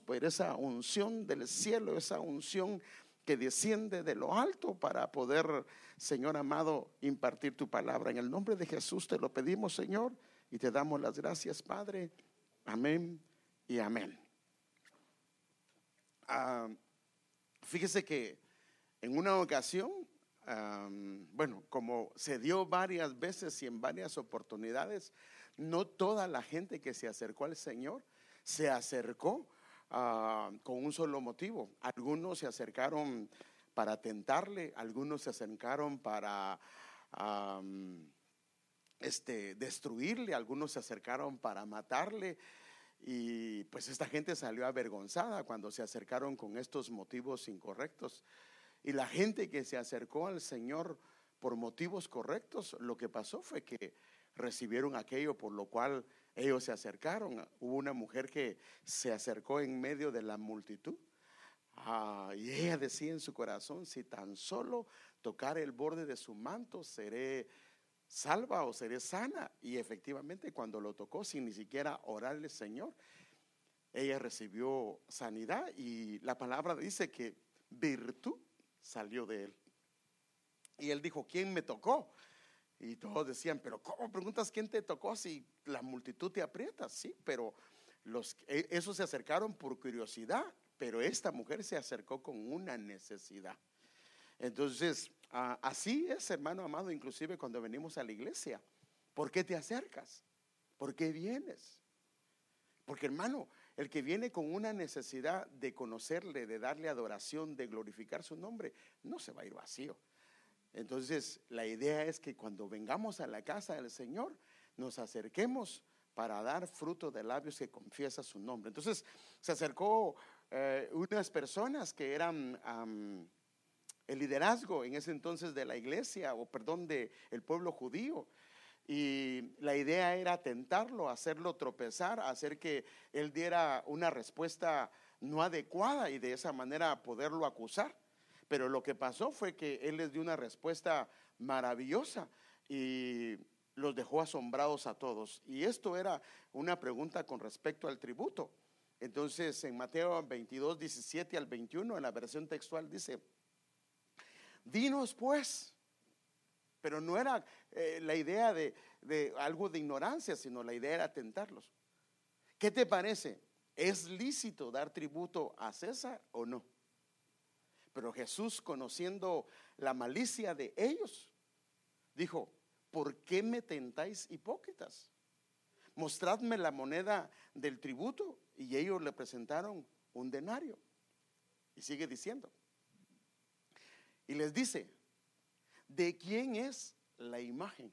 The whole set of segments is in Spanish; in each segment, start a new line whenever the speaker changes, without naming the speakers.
por esa unción del cielo, esa unción que desciende de lo alto para poder, Señor amado, impartir tu palabra. En el nombre de Jesús te lo pedimos, Señor, y te damos las gracias, Padre. Amén y amén. Ah, fíjese que en una ocasión, bueno, como se dio varias veces y en varias oportunidades, no toda la gente que se acercó al Señor se acercó ah, con un solo motivo. Algunos se acercaron para tentarle, algunos se acercaron para este, destruirle, algunos se acercaron para matarle. Y pues esta gente salió avergonzada cuando se acercaron con estos motivos incorrectos. Y la gente que se acercó al Señor por motivos correctos, lo que pasó fue que recibieron aquello por lo cual ellos se acercaron. Hubo una mujer que se acercó en medio de la multitud. Ah, y ella decía en su corazón, si tan solo tocar el borde de su manto, seré salva o seré sana. Y efectivamente cuando lo tocó, sin ni siquiera orarle, Señor, ella recibió sanidad y la palabra dice que virtud salió de él. Y él dijo, ¿quién me tocó? Y todos decían, pero ¿cómo preguntas quién te tocó si la multitud te aprieta? Sí, pero los, e, esos se acercaron por curiosidad, pero esta mujer se acercó con una necesidad. Entonces, así es, hermano amado, inclusive cuando venimos a la iglesia. ¿Por qué te acercas? ¿Por qué vienes? Porque hermano, el que viene con una necesidad de conocerle, de darle adoración, de glorificar su nombre, no se va a ir vacío. Entonces, la idea es que cuando vengamos a la casa del Señor, nos acerquemos para dar fruto de labios que confiesa su nombre. Entonces, se acercó eh, unas personas que eran el liderazgo en ese entonces de la iglesia, o perdón, del el pueblo judío. Y la idea era tentarlo, hacerlo tropezar, hacer que él diera una respuesta no adecuada y de esa manera poderlo acusar. Pero lo que pasó fue que él les dio una respuesta maravillosa y los dejó asombrados a todos. Y esto era una pregunta con respecto al tributo. Entonces, en Mateo 22, 17 al 21, en la versión textual dice, dinos pues, pero no era eh, la idea de, de algo de ignorancia, sino la idea era tentarlos. ¿Qué te parece? ¿Es lícito dar tributo a César o no? Pero Jesús, conociendo la malicia de ellos, dijo, ¿por qué me tentáis hipócritas? Mostradme la moneda del tributo. Y ellos le presentaron un denario. Y sigue diciendo. Y les dice, ¿de quién es la imagen?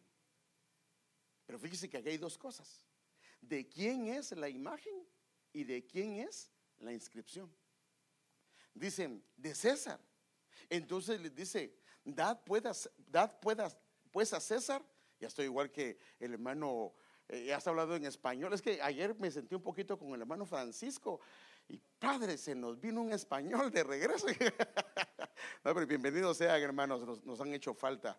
Pero fíjese que aquí hay dos cosas. ¿De quién es la imagen y de quién es la inscripción? Dicen, de César. Entonces les dice, dad, puedas, dad puedas, pues a César. Ya estoy igual que el hermano, eh, ya está hablando en español. Es que ayer me sentí un poquito con el hermano Francisco. Y padre, se nos vino un español de regreso. no, pero bienvenidos sean, hermanos, nos, nos, han hecho falta.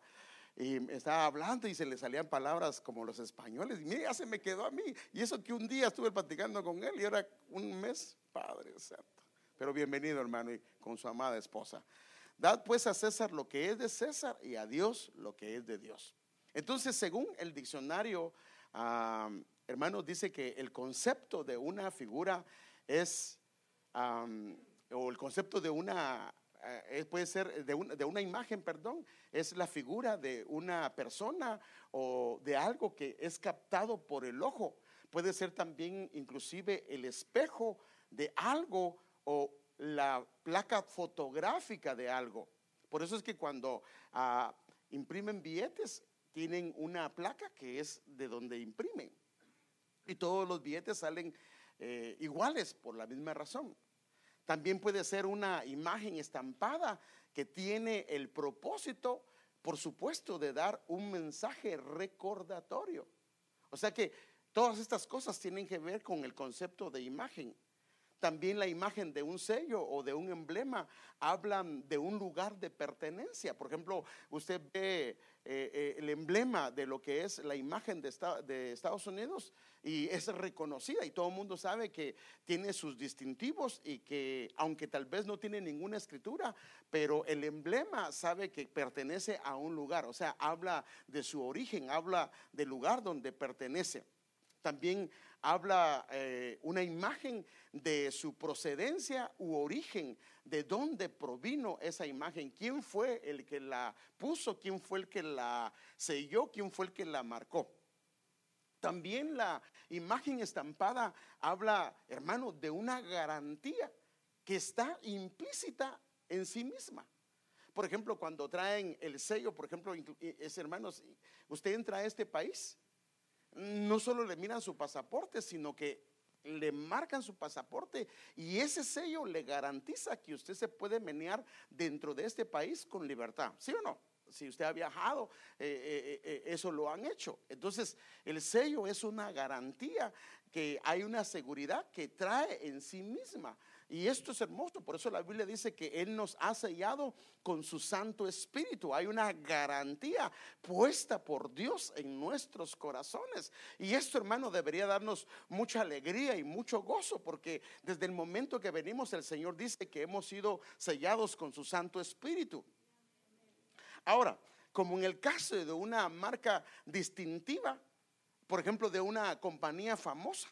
Y estaba hablando y se le salían palabras como los españoles. Y mira, ya se me quedó a mí. Y eso que un día estuve platicando con él y ahora un mes, Padre Santo. Pero bienvenido, hermano, y con su amada esposa. Dad pues a César lo que es de César y a Dios lo que es de Dios. Entonces, según el diccionario, hermanos, dice que el concepto de una figura es, o el concepto de una, eh, puede ser de una, de una imagen, perdón, es la figura de una persona o de algo que es captado por el ojo. Puede ser también inclusive el espejo de algo o la placa fotográfica de algo. Por eso es que cuando ah, imprimen billetes, tienen una placa que es de donde imprimen. Y todos los billetes salen eh, iguales por la misma razón. También puede ser una imagen estampada que tiene el propósito, por supuesto, de dar un mensaje recordatorio. O sea que todas estas cosas tienen que ver con el concepto de imagen. También la imagen de un sello o de un emblema hablan de un lugar de pertenencia. Por ejemplo, usted ve eh, eh, el emblema de lo que es la imagen de, de, Estados Unidos y es reconocida y todo el mundo sabe que tiene sus distintivos y que aunque tal vez no tiene ninguna escritura, pero el emblema sabe que pertenece a un lugar, o sea, habla de su origen, habla del lugar donde pertenece. También habla eh, una imagen de su procedencia u origen, de dónde provino esa imagen, quién fue el que la puso, quién fue el que la selló, quién fue el que la marcó. También la imagen estampada habla, hermano, de una garantía que está implícita en sí misma. Por ejemplo, cuando traen el sello, por ejemplo, es hermanos, usted entra a este país no solo le miran su pasaporte, sino que le marcan su pasaporte y ese sello le garantiza que usted se puede menear dentro de este país con libertad, ¿sí o no? Si usted ha viajado, eh, eh, eh, eso lo han hecho. Entonces, el sello es una garantía que hay una seguridad que trae en sí misma. Y esto es hermoso, por eso la Biblia dice que Él nos ha sellado con su Santo Espíritu. Hay una garantía puesta por Dios en nuestros corazones. Y esto, hermano, debería darnos mucha alegría y mucho gozo, porque desde el momento que venimos el Señor dice que hemos sido sellados con su Santo Espíritu. Ahora, como en el caso de una marca distintiva, por ejemplo, de una compañía famosa,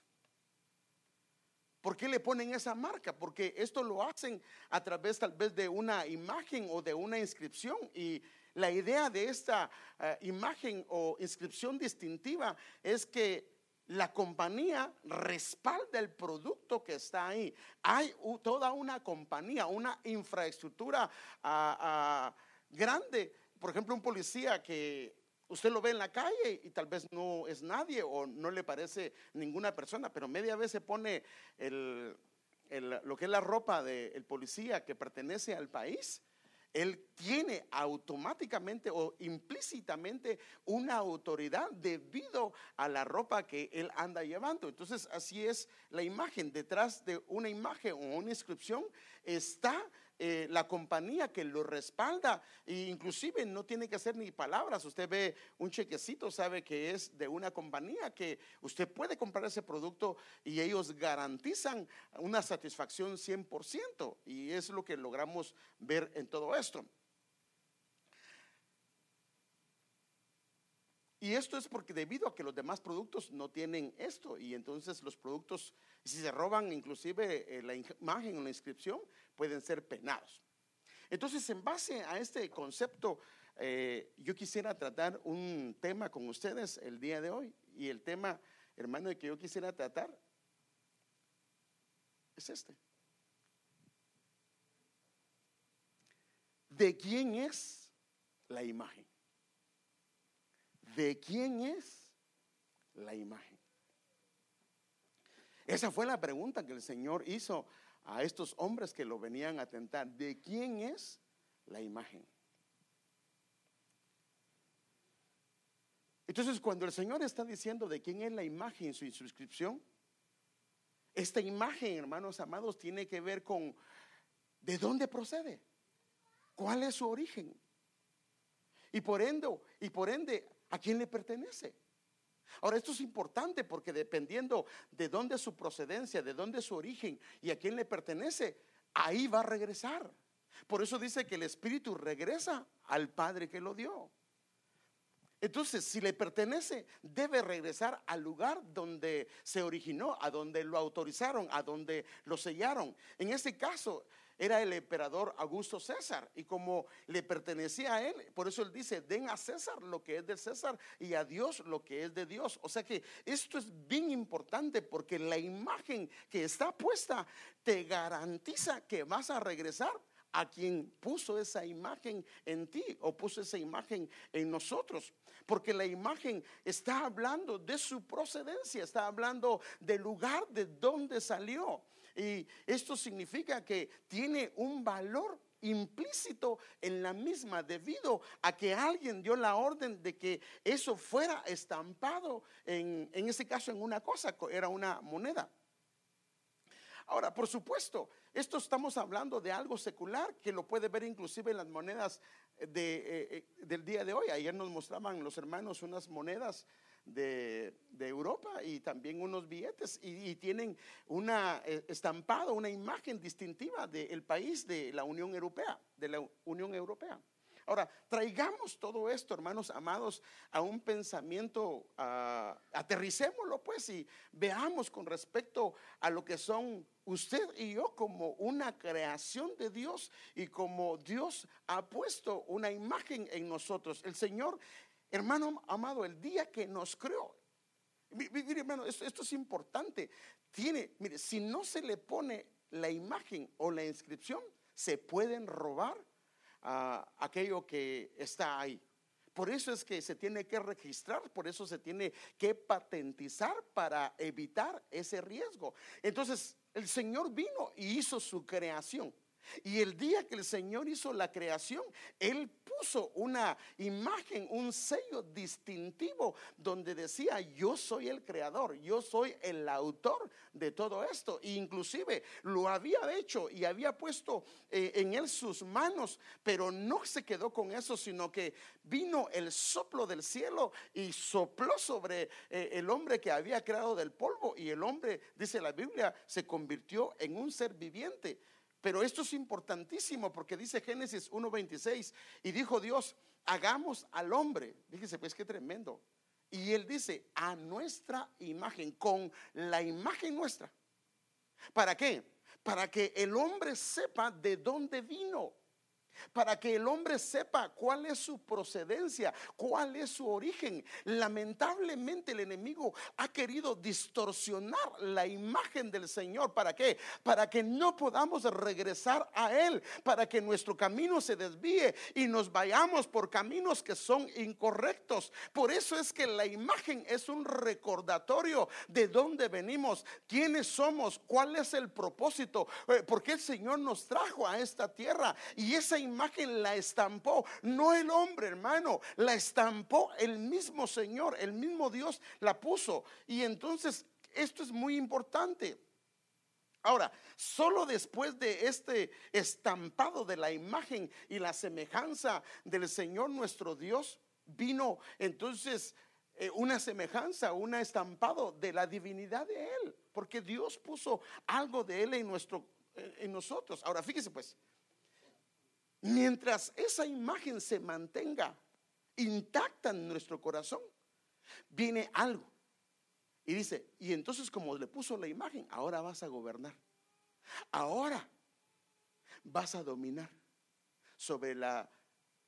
¿Por qué le ponen esa marca? Porque esto lo hacen a través tal vez de una imagen o de una inscripción. Y la idea de esta eh, imagen o inscripción distintiva es que la compañía respalda el producto que está ahí. Hay toda una compañía, una infraestructura ah, ah, grande. Por ejemplo, un policía que Usted lo ve en la calle y tal vez no es nadie o no le parece ninguna persona, pero media vez se pone lo que es la ropa del policía que pertenece al país. Él tiene automáticamente o implícitamente una autoridad debido a la ropa que él anda llevando. Entonces, así es la imagen. Detrás de una imagen o una inscripción está eh, la compañía que lo respalda, e inclusive no tiene que hacer ni palabras, usted ve un chequecito, sabe que es de una compañía que usted puede comprar ese producto y ellos garantizan una satisfacción 100% y es lo que logramos ver en todo esto. Y esto es porque debido a que los demás productos no tienen esto y entonces los productos, si se roban inclusive eh, la imagen o la inscripción, pueden ser penados. Entonces, en base a este concepto, eh, yo quisiera tratar un tema con ustedes el día de hoy. Y el tema, hermano, que yo quisiera tratar es este. ¿De quién es la imagen? ¿De quién es la imagen? Esa fue la pregunta que el Señor hizo a estos hombres que lo venían a tentar. ¿De quién es la imagen? Entonces, cuando el Señor está diciendo de quién es la imagen en su inscripción, esta imagen, hermanos amados, tiene que ver con de dónde procede, cuál es su origen. Y por ende, y por ende, ¿a quién le pertenece? Ahora, esto es importante porque dependiendo de dónde es su procedencia, de dónde es su origen y a quién le pertenece, ahí va a regresar. Por eso dice que el Espíritu regresa al Padre que lo dio. Entonces, si le pertenece, debe regresar al lugar donde se originó, a donde lo autorizaron, a donde lo sellaron. En este caso, era el emperador Augusto César y como le pertenecía a él, por eso él dice, den a César lo que es de César y a Dios lo que es de Dios. O sea que esto es bien importante porque la imagen que está puesta te garantiza que vas a regresar a quien puso esa imagen en ti o puso esa imagen en nosotros. Porque la imagen está hablando de su procedencia, está hablando del lugar de donde salió. Y esto significa que tiene un valor implícito en la misma debido a que alguien dio la orden de que eso fuera estampado en, en ese caso en una cosa, era una moneda. Ahora, por supuesto, esto estamos hablando de algo secular que lo puede ver inclusive en las monedas eh, eh, del día de hoy. Ayer nos mostraban los hermanos unas monedas de, Europa y también unos billetes y, tienen una eh, estampado, una imagen distintiva del país de la Unión Europea, de la Unión Europea. Ahora, traigamos todo esto, hermanos amados, a un pensamiento, aterricémoslo pues y veamos con respecto a lo que son usted y yo como una creación de Dios y como Dios ha puesto una imagen en nosotros. El Señor, hermano amado, el día que nos creó, mire hermano, esto, es importante. Tiene, mire, si no se le pone la imagen o la inscripción, se pueden robar aquello que está ahí. Por eso es que se tiene que registrar, por eso se tiene que patentizar para evitar ese riesgo. Entonces, el Señor vino y hizo su creación. Y el día que el Señor hizo la creación, Él puso una imagen, un sello distintivo donde decía, yo soy el creador, yo soy el autor de todo esto. E inclusive lo había hecho y había puesto eh, en Él sus manos, pero no se quedó con eso, sino que vino el soplo del cielo y sopló sobre eh, el hombre que había creado del polvo y el hombre, dice la Biblia, se convirtió en un ser viviente. Pero esto es importantísimo porque dice Génesis 1.26 y dijo Dios, hagamos al hombre. Fíjese, pues qué tremendo. Y él dice, a nuestra imagen, con la imagen nuestra. ¿Para qué? Para que el hombre sepa de dónde vino para que el hombre sepa cuál es su procedencia, cuál es su origen. Lamentablemente el enemigo ha querido distorsionar la imagen del Señor. ¿Para qué? Para que no podamos regresar a Él, para que nuestro camino se desvíe y nos vayamos por caminos que son incorrectos. Por eso es que la imagen es un recordatorio de dónde venimos, quiénes somos, cuál es el propósito, eh, por qué el Señor nos trajo a esta tierra. Y esa imagen la estampó, no el hombre, hermano, la estampó el mismo Señor, el mismo Dios la puso. Y entonces esto es muy importante. Ahora, solo después de este estampado de la imagen y la semejanza del Señor nuestro Dios, vino entonces eh, una semejanza, un estampado de la divinidad de Él, porque Dios puso algo de Él en, nuestro, eh, en nosotros. Ahora, fíjese pues, Mientras esa imagen se mantenga intacta en nuestro corazón, viene algo. Y dice, y entonces como le puso la imagen, ahora vas a gobernar. Ahora vas a dominar sobre la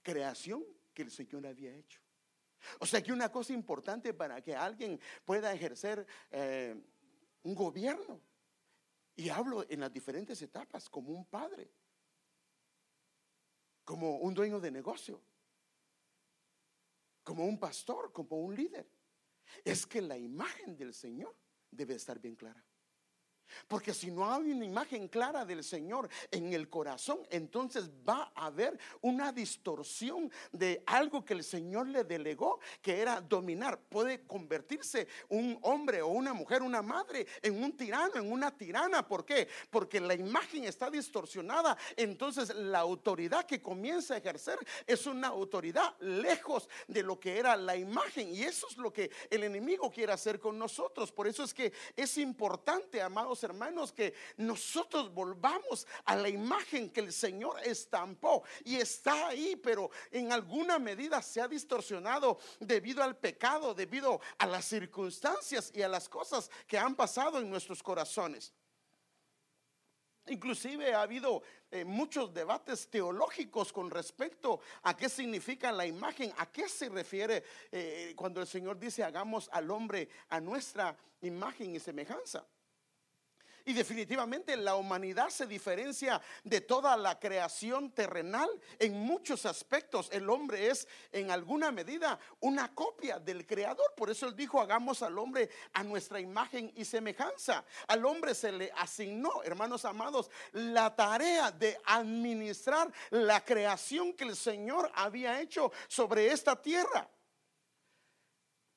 creación que el Señor había hecho. O sea que una cosa importante para que alguien pueda ejercer eh, un gobierno, y hablo en las diferentes etapas, como un padre, como un dueño de negocio, como un pastor, como un líder. Es que la imagen del Señor debe estar bien clara. Porque si no hay una imagen clara del Señor en el corazón, entonces va a haber una distorsión de algo que el Señor le delegó, que era dominar. Puede convertirse un hombre o una mujer, una madre, en un tirano, en una tirana. ¿Por qué? Porque la imagen está distorsionada. Entonces la autoridad que comienza a ejercer es una autoridad lejos de lo que era la imagen. Y eso es lo que el enemigo quiere hacer con nosotros. Por eso es que es importante, hermanos, que nosotros volvamos a la imagen que el Señor estampó y está ahí, pero en alguna medida se ha distorsionado debido al pecado, debido a las circunstancias y a las cosas que han pasado en nuestros corazones. Inclusive ha habido eh, muchos debates teológicos con respecto a qué significa la imagen, a qué se refiere eh, cuando el Señor dice hagamos al hombre a nuestra imagen y semejanza. Y definitivamente la humanidad se diferencia de toda la creación terrenal en muchos aspectos. El hombre es en alguna medida una copia del creador. Por eso él dijo, hagamos al hombre a nuestra imagen y semejanza. Al hombre se le asignó, hermanos amados, la tarea de administrar la creación que el Señor había hecho sobre esta tierra.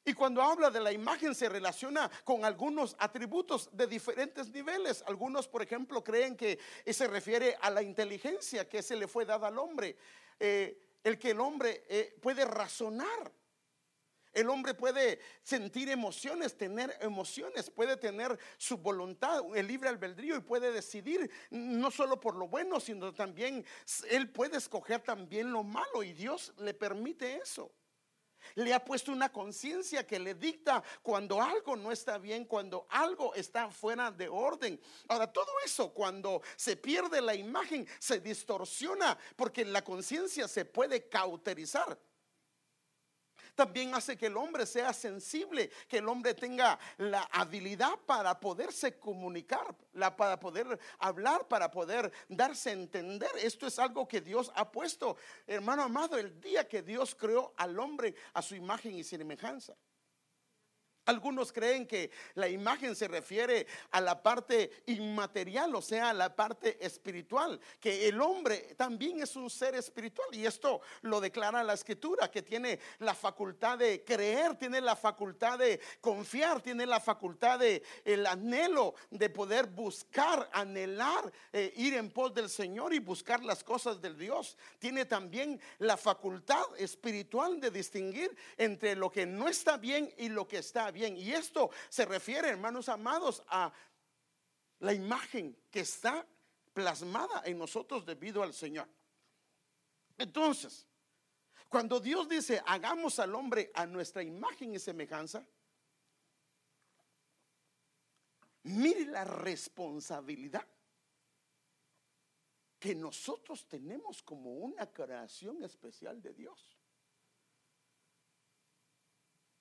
Y cuando habla de la imagen se relaciona con algunos atributos de diferentes niveles. Algunos, por ejemplo, creen que se refiere a la inteligencia que se le fue dada al hombre. Eh, el que el hombre eh, puede razonar. El hombre puede sentir emociones, tener emociones, puede tener su voluntad, el libre albedrío y puede decidir no solo por lo bueno, sino también él puede escoger también lo malo y Dios le permite eso. Le ha puesto una conciencia que le dicta cuando algo no está bien, cuando algo está fuera de orden. Ahora, todo eso cuando se pierde la imagen se distorsiona porque la conciencia se puede cauterizar también hace que el hombre sea sensible, que el hombre tenga la habilidad para poderse comunicar, para poder hablar, para poder darse a entender. Esto es algo que Dios ha puesto, hermano amado, el día que Dios creó al hombre a su imagen y semejanza. Algunos creen que la imagen se refiere a la parte inmaterial, o sea, a la parte espiritual, que el hombre también es un ser espiritual y esto lo declara la escritura, que tiene la facultad de creer, tiene la facultad de confiar, tiene la facultad de el anhelo de poder buscar, anhelar, eh, ir en pos del Señor y buscar las cosas del Dios. Tiene también la facultad espiritual de distinguir entre lo que no está bien y lo que está bien bien. Y esto se refiere, hermanos amados, a la imagen que está plasmada en nosotros debido al Señor. Entonces, cuando Dios dice, hagamos al hombre a nuestra imagen y semejanza, mire la responsabilidad que nosotros tenemos como una creación especial de Dios.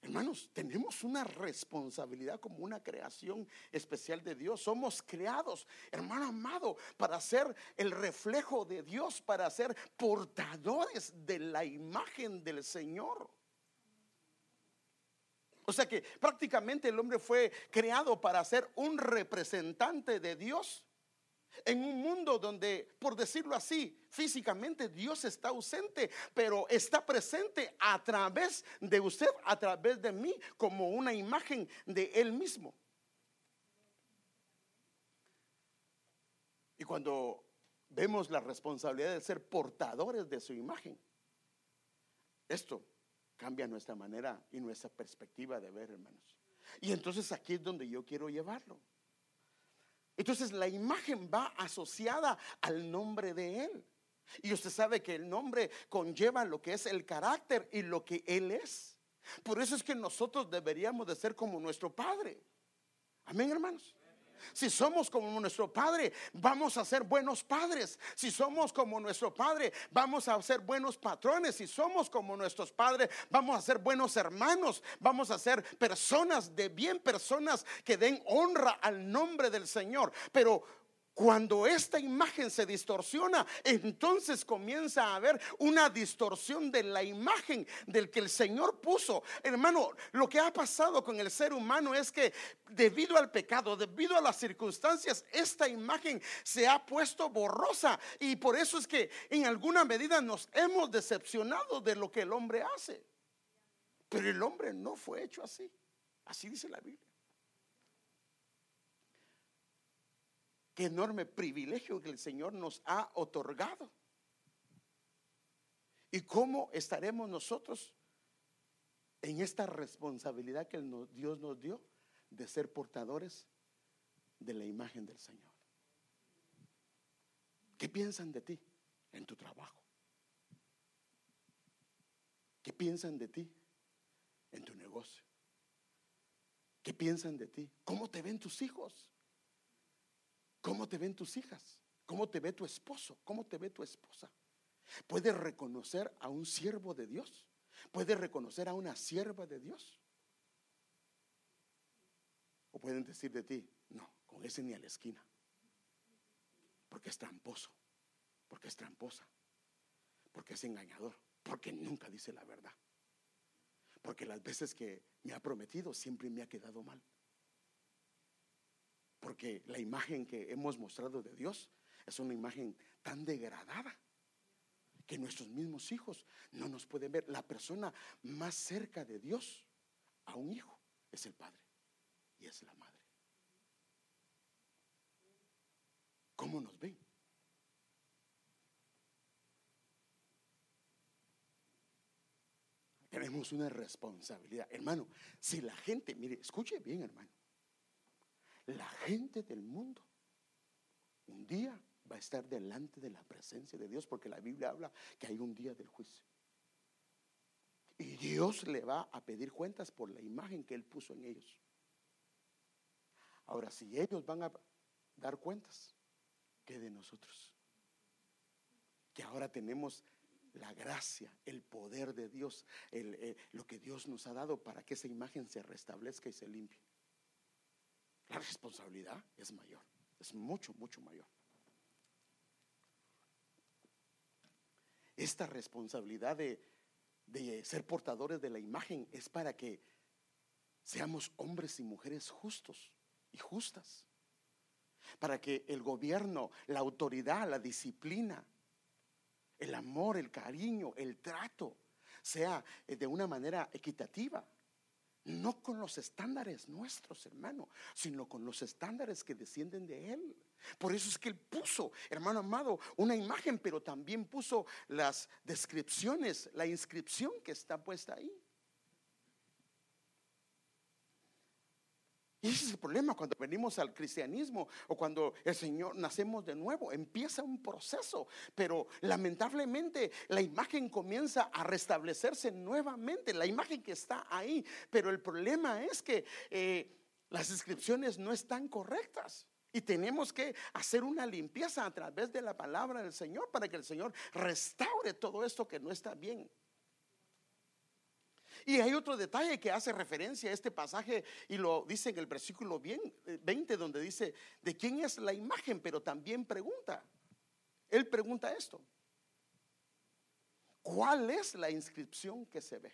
Hermanos, tenemos una responsabilidad como una creación especial de Dios. Somos creados, hermano amado, para ser el reflejo de Dios, para ser portadores de la imagen del Señor. O sea que prácticamente el hombre fue creado para ser un representante de Dios en un mundo donde, por decirlo así, físicamente Dios está ausente, pero está presente a través de usted, a través de mí, como una imagen de Él mismo. Y cuando vemos la responsabilidad de ser portadores de su imagen, esto cambia nuestra manera y nuestra perspectiva de ver, hermanos. Y entonces aquí es donde yo quiero llevarlo. Entonces la imagen va asociada al nombre de Él. Y usted sabe que el nombre conlleva lo que es el carácter y lo que Él es. Por eso es que nosotros deberíamos de ser como nuestro Padre. Amén, hermanos. Si somos como nuestro Padre, vamos a ser buenos padres. Si somos como nuestro Padre, vamos a ser buenos patrones. Si somos como nuestros padres, vamos a ser buenos hermanos. Vamos a ser personas de bien, personas que den honra al nombre del Señor. Pero cuando esta imagen se distorsiona, entonces comienza a haber una distorsión de la imagen del que el Señor puso. Hermano, lo que ha pasado con el ser humano es que debido al pecado, debido a las circunstancias, esta imagen se ha puesto borrosa y por eso es que en alguna medida nos hemos decepcionado de lo que el hombre hace. Pero el hombre no fue hecho así. Así dice la Biblia. Enorme privilegio que el Señor nos ha otorgado. ¿Y cómo estaremos nosotros en esta responsabilidad que Dios nos dio de ser portadores de la imagen del Señor? ¿Qué piensan de ti en tu trabajo? ¿Qué piensan de ti en tu negocio? ¿Qué piensan de ti? ¿Cómo te ven tus hijos? ¿Cómo te ven tus hijas? ¿Cómo te ve tu esposo? ¿Cómo te ve tu esposa? ¿Puedes reconocer a un siervo de Dios? ¿Puedes reconocer a una sierva de Dios? O pueden decir de ti, no, con ese ni a la esquina. Porque es tramposo, porque es tramposa, porque es engañador, porque nunca dice la verdad. Porque las veces que me ha prometido siempre me ha quedado mal. Porque la imagen que hemos mostrado de Dios es una imagen tan degradada que nuestros mismos hijos no nos pueden ver. La persona más cerca de Dios a un hijo es el padre y es la madre. ¿Cómo nos ven? Tenemos una responsabilidad. Hermano, si la gente, mire, escuche bien, hermano. La gente del mundo un día va a estar delante de la presencia de Dios porque la Biblia habla que hay un día del juicio. Y Dios le va a pedir cuentas por la imagen que Él puso en ellos. Ahora, si ellos van a dar cuentas, ¿qué de nosotros? Que ahora tenemos la gracia, el poder de Dios, eh, lo que Dios nos ha dado para que esa imagen se restablezca y se limpie. La responsabilidad es mayor, es mucho, mucho mayor. Esta responsabilidad de, de ser portadores de la imagen es para que seamos hombres y mujeres justos y justas. Para que el gobierno, la autoridad, la disciplina, el amor, el cariño, el trato sea de una manera equitativa. No con los estándares nuestros, hermano, sino con los estándares que descienden de Él. Por eso es que Él puso, hermano amado, una imagen, pero también puso las descripciones, la inscripción que está puesta ahí. Y ese es el problema cuando venimos al cristianismo o cuando el Señor nacemos de nuevo. Empieza un proceso, pero lamentablemente la imagen comienza a restablecerse nuevamente, la imagen que está ahí. Pero el problema es que eh, las inscripciones no están correctas. Y tenemos que hacer una limpieza a través de la palabra del Señor para que el Señor restaure todo esto que no está bien. Y hay otro detalle que hace referencia a este pasaje y lo dice en el versículo 20 donde dice, ¿de quién es la imagen? Pero también pregunta, él pregunta esto, ¿cuál es la inscripción que se ve?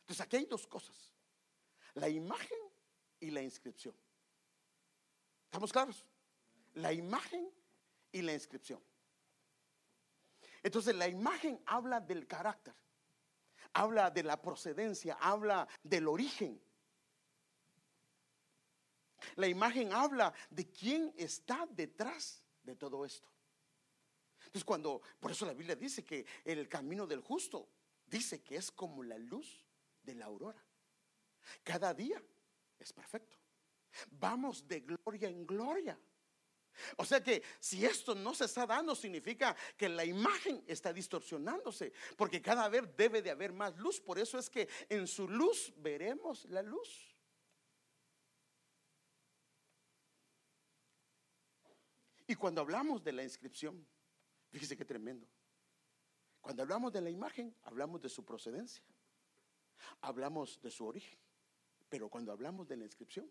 Entonces aquí hay dos cosas, la imagen y la inscripción. ¿Estamos claros? La imagen y la inscripción. Entonces la imagen habla del carácter habla de la procedencia, habla del origen. La imagen habla de quién está detrás de todo esto. Entonces cuando, por eso la Biblia dice que el camino del justo dice que es como la luz de la aurora. Cada día es perfecto. Vamos de gloria en gloria. O sea que si esto no se está dando, significa que la imagen está distorsionándose, porque cada vez debe de haber más luz. Por eso es que en su luz veremos la luz. Y cuando hablamos de la inscripción, fíjese qué tremendo. Cuando hablamos de la imagen, hablamos de su procedencia, hablamos de su origen. Pero cuando hablamos de la inscripción,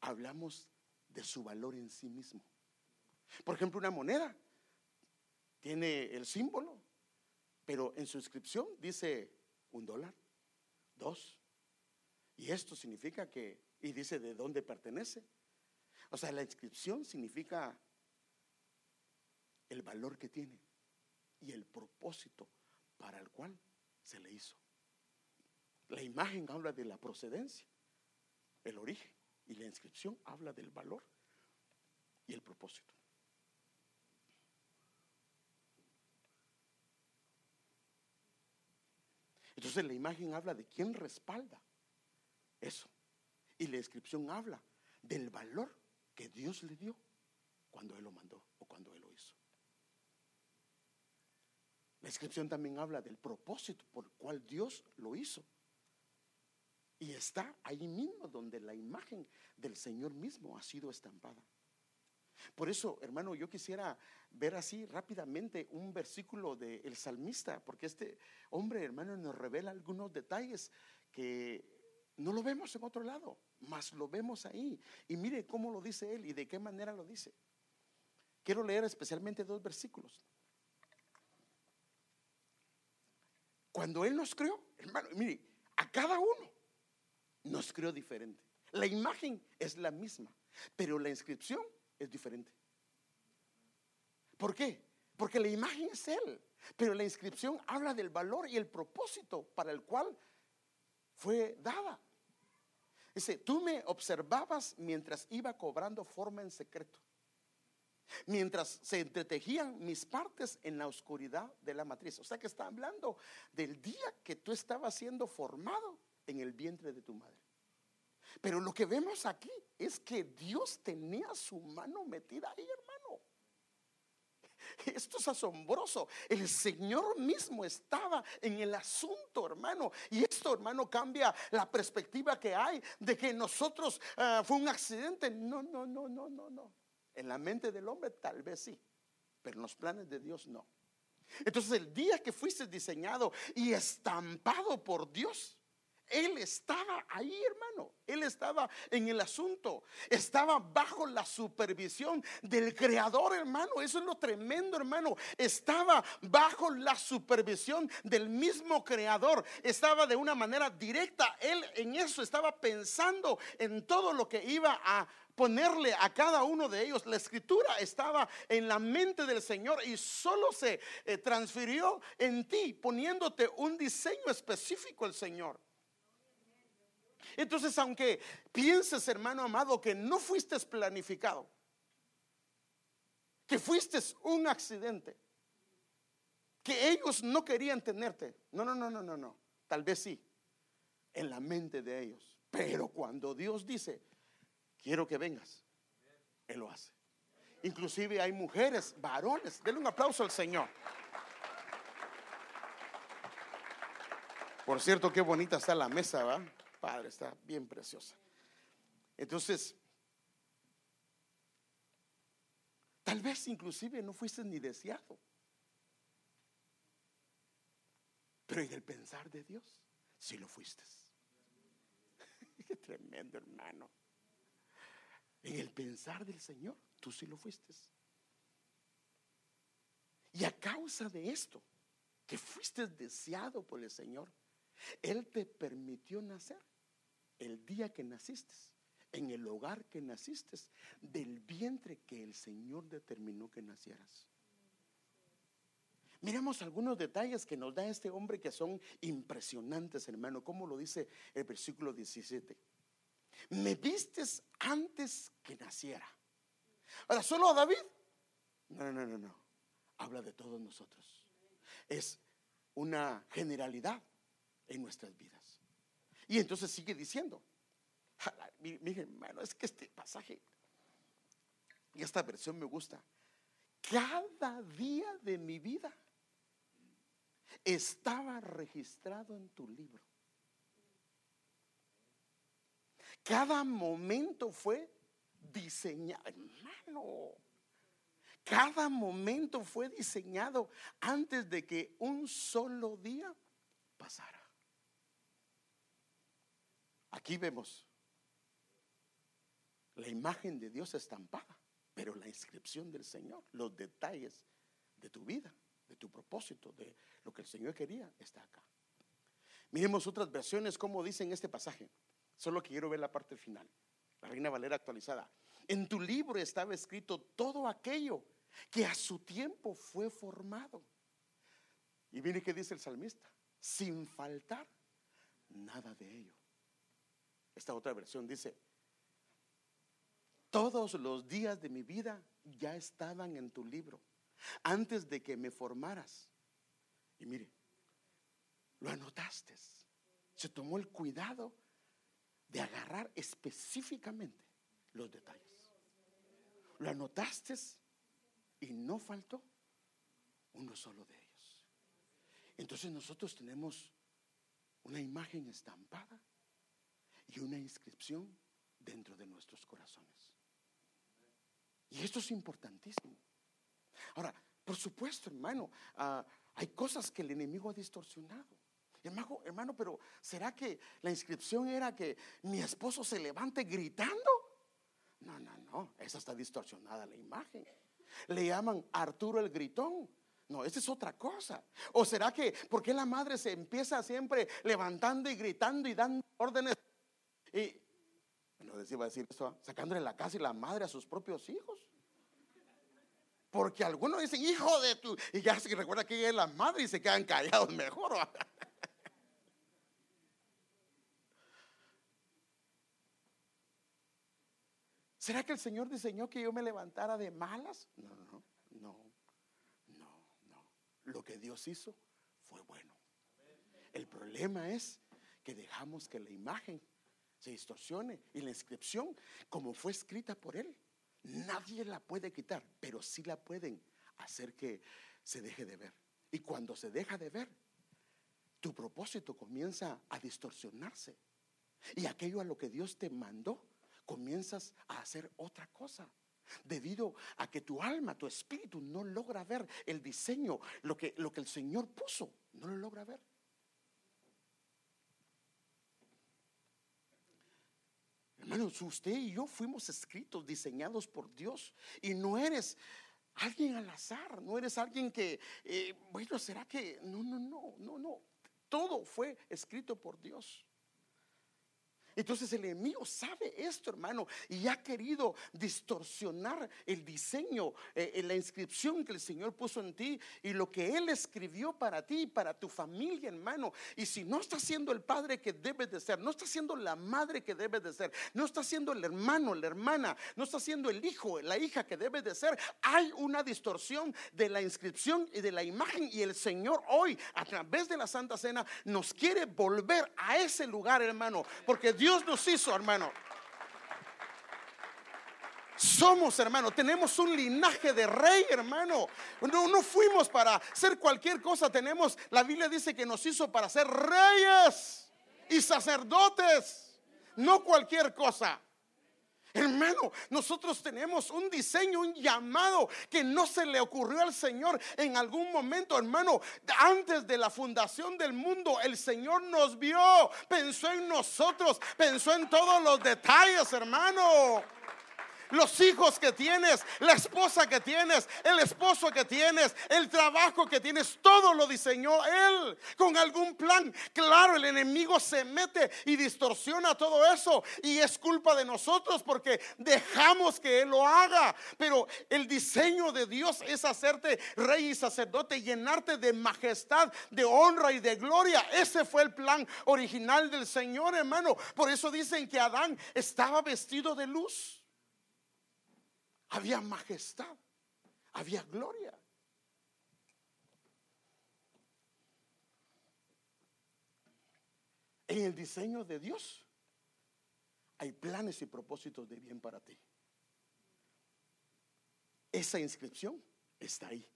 hablamos de su valor en sí mismo. Por ejemplo, una moneda tiene el símbolo, pero en su inscripción dice un dólar, dos. Y esto significa que, y dice de dónde pertenece. O sea, la inscripción significa el valor que tiene y el propósito para el cual se le hizo. La imagen habla de la procedencia, el origen, y la inscripción habla del valor y el propósito. Entonces la imagen habla de quién respalda eso. Y la inscripción habla del valor que Dios le dio cuando Él lo mandó o cuando Él lo hizo. La inscripción también habla del propósito por el cual Dios lo hizo. Y está ahí mismo donde la imagen del Señor mismo ha sido estampada. Por eso, hermano, yo quisiera ver así rápidamente un versículo del salmista, porque este hombre, hermano, nos revela algunos detalles que no lo vemos en otro lado, mas lo vemos ahí. Y mire cómo lo dice él y de qué manera lo dice. Quiero leer especialmente dos versículos. Cuando Él nos creó, hermano, mire, a cada uno nos creó diferente. La imagen es la misma, pero la inscripción es diferente. ¿Por qué? Porque la imagen es Él, pero la inscripción habla del valor y el propósito para el cual fue dada. Dice, tú me observabas mientras iba cobrando forma en secreto, mientras se entretejían mis partes en la oscuridad de la matriz. O sea que está hablando del día que tú estabas siendo formado en el vientre de tu madre. Pero lo que vemos aquí es que Dios tenía su mano metida ahí, hermano. Esto es asombroso. El Señor mismo estaba en el asunto, hermano. Y esto, hermano, cambia la perspectiva que hay de que nosotros ah, fue un accidente. No, no, no, no, no, no. En la mente del hombre tal vez sí, pero en los planes de Dios no. Entonces el día que fuiste diseñado y estampado por Dios, él estaba ahí, hermano. Él estaba en el asunto. Estaba bajo la supervisión del creador, hermano. Eso es lo tremendo, hermano. Estaba bajo la supervisión del mismo creador. Estaba de una manera directa. Él en eso estaba pensando en todo lo que iba a ponerle a cada uno de ellos. La escritura estaba en la mente del Señor y solo se eh, transfirió en ti, poniéndote un diseño específico el Señor. Entonces, aunque pienses, hermano amado, que no fuiste planificado, que fuiste un accidente, que ellos no querían tenerte. No, no, no, no, no, no. Tal vez sí, en la mente de ellos. Pero cuando Dios dice, quiero que vengas, Él lo hace. Inclusive hay mujeres, varones. Denle un aplauso al Señor. Por cierto, qué bonita está la mesa, ¿va? Padre, está bien preciosa. Entonces, tal vez inclusive no fuiste ni deseado. Pero en el pensar de Dios, sí lo fuiste. Qué tremendo, hermano. En el pensar del Señor, tú sí lo fuiste. Y a causa de esto, que fuiste deseado por el Señor, Él te permitió nacer el día que naciste, en el hogar que naciste, del vientre que el Señor determinó que nacieras. Miremos algunos detalles que nos da este hombre que son impresionantes, hermano, como lo dice el versículo 17. Me vistes antes que naciera. Ahora, ¿solo a David? No, no, no, no. Habla de todos nosotros. Es una generalidad en nuestras vidas. Y entonces sigue diciendo, mire hermano, es que este pasaje y esta versión me gusta. Cada día de mi vida estaba registrado en tu libro. Cada momento fue diseñado, hermano. Cada momento fue diseñado antes de que un solo día pasara. Aquí vemos la imagen de Dios estampada, pero la inscripción del Señor, los detalles de tu vida, de tu propósito, de lo que el Señor quería, está acá. Miremos otras versiones como dicen este pasaje. Solo quiero ver la parte final. La Reina Valera actualizada. En tu libro estaba escrito todo aquello que a su tiempo fue formado. Y mire que dice el salmista, sin faltar nada de ello. Esta otra versión dice, todos los días de mi vida ya estaban en tu libro, antes de que me formaras. Y mire, lo anotaste. Se tomó el cuidado de agarrar específicamente los detalles. Lo anotaste y no faltó uno solo de ellos. Entonces nosotros tenemos una imagen estampada y una inscripción dentro de nuestros corazones. Y esto es importantísimo. Ahora, por supuesto, hermano, ah, hay cosas que el enemigo ha distorsionado. Hermano, hermano, pero ¿será que la inscripción era que mi esposo se levante gritando? No, no, no, esa está distorsionada la imagen. Le llaman Arturo el gritón. No, esa es otra cosa. ¿O será que porque la madre se empieza siempre levantando y gritando y dando órdenes y, no decía, a decir esto, sacándole la casa y la madre a sus propios hijos. Porque algunos dicen, hijo de tu. Y ya se recuerda que es la madre y se quedan callados mejor. ¿Será que el Señor diseñó que yo me levantara de malas? No, no, no, no, no. Lo que Dios hizo fue bueno. El problema es que dejamos que la imagen se distorsione y la inscripción, como fue escrita por Él, nadie la puede quitar, pero sí la pueden hacer que se deje de ver. Y cuando se deja de ver, tu propósito comienza a distorsionarse. Y aquello a lo que Dios te mandó, comienzas a hacer otra cosa. Debido a que tu alma, tu espíritu no logra ver el diseño, lo que, lo que el Señor puso, no lo logra ver. Hermanos, usted y yo fuimos escritos, diseñados por Dios. Y no eres alguien al azar, no eres alguien que, eh, bueno, ¿será que? No, no, no, no, no. Todo fue escrito por Dios. Entonces el enemigo sabe esto, hermano, y ha querido distorsionar el diseño, eh, la inscripción que el Señor puso en ti y lo que Él escribió para ti para tu familia, hermano. Y si no está siendo el padre que debes de ser, no está siendo la madre que debes de ser, no está siendo el hermano, la hermana, no está siendo el hijo, la hija que debes de ser, hay una distorsión de la inscripción y de la imagen. Y el Señor hoy, a través de la Santa Cena, nos quiere volver a ese lugar, hermano, porque Dios Dios nos hizo, hermano. Somos, hermano, tenemos un linaje de rey, hermano. No, no fuimos para ser cualquier cosa. Tenemos, la Biblia dice que nos hizo para ser reyes y sacerdotes, no cualquier cosa. Hermano, nosotros tenemos un diseño, un llamado que no se le ocurrió al Señor en algún momento, hermano. Antes de la fundación del mundo, el Señor nos vio, pensó en nosotros, pensó en todos los detalles, hermano los hijos que tienes, la esposa que tienes, el esposo que tienes, el trabajo que tienes, todo lo diseñó Él con algún plan. Claro, el enemigo se mete y distorsiona todo eso y es culpa de nosotros porque dejamos que Él lo haga. Pero el diseño de Dios es hacerte rey y sacerdote, llenarte de majestad, de honra y de gloria. Ese fue el plan original del Señor, hermano. Por eso dicen que Adán estaba vestido de luz había majestad, había gloria. En el diseño de Dios hay planes y propósitos de bien para ti. Esa inscripción está ahí.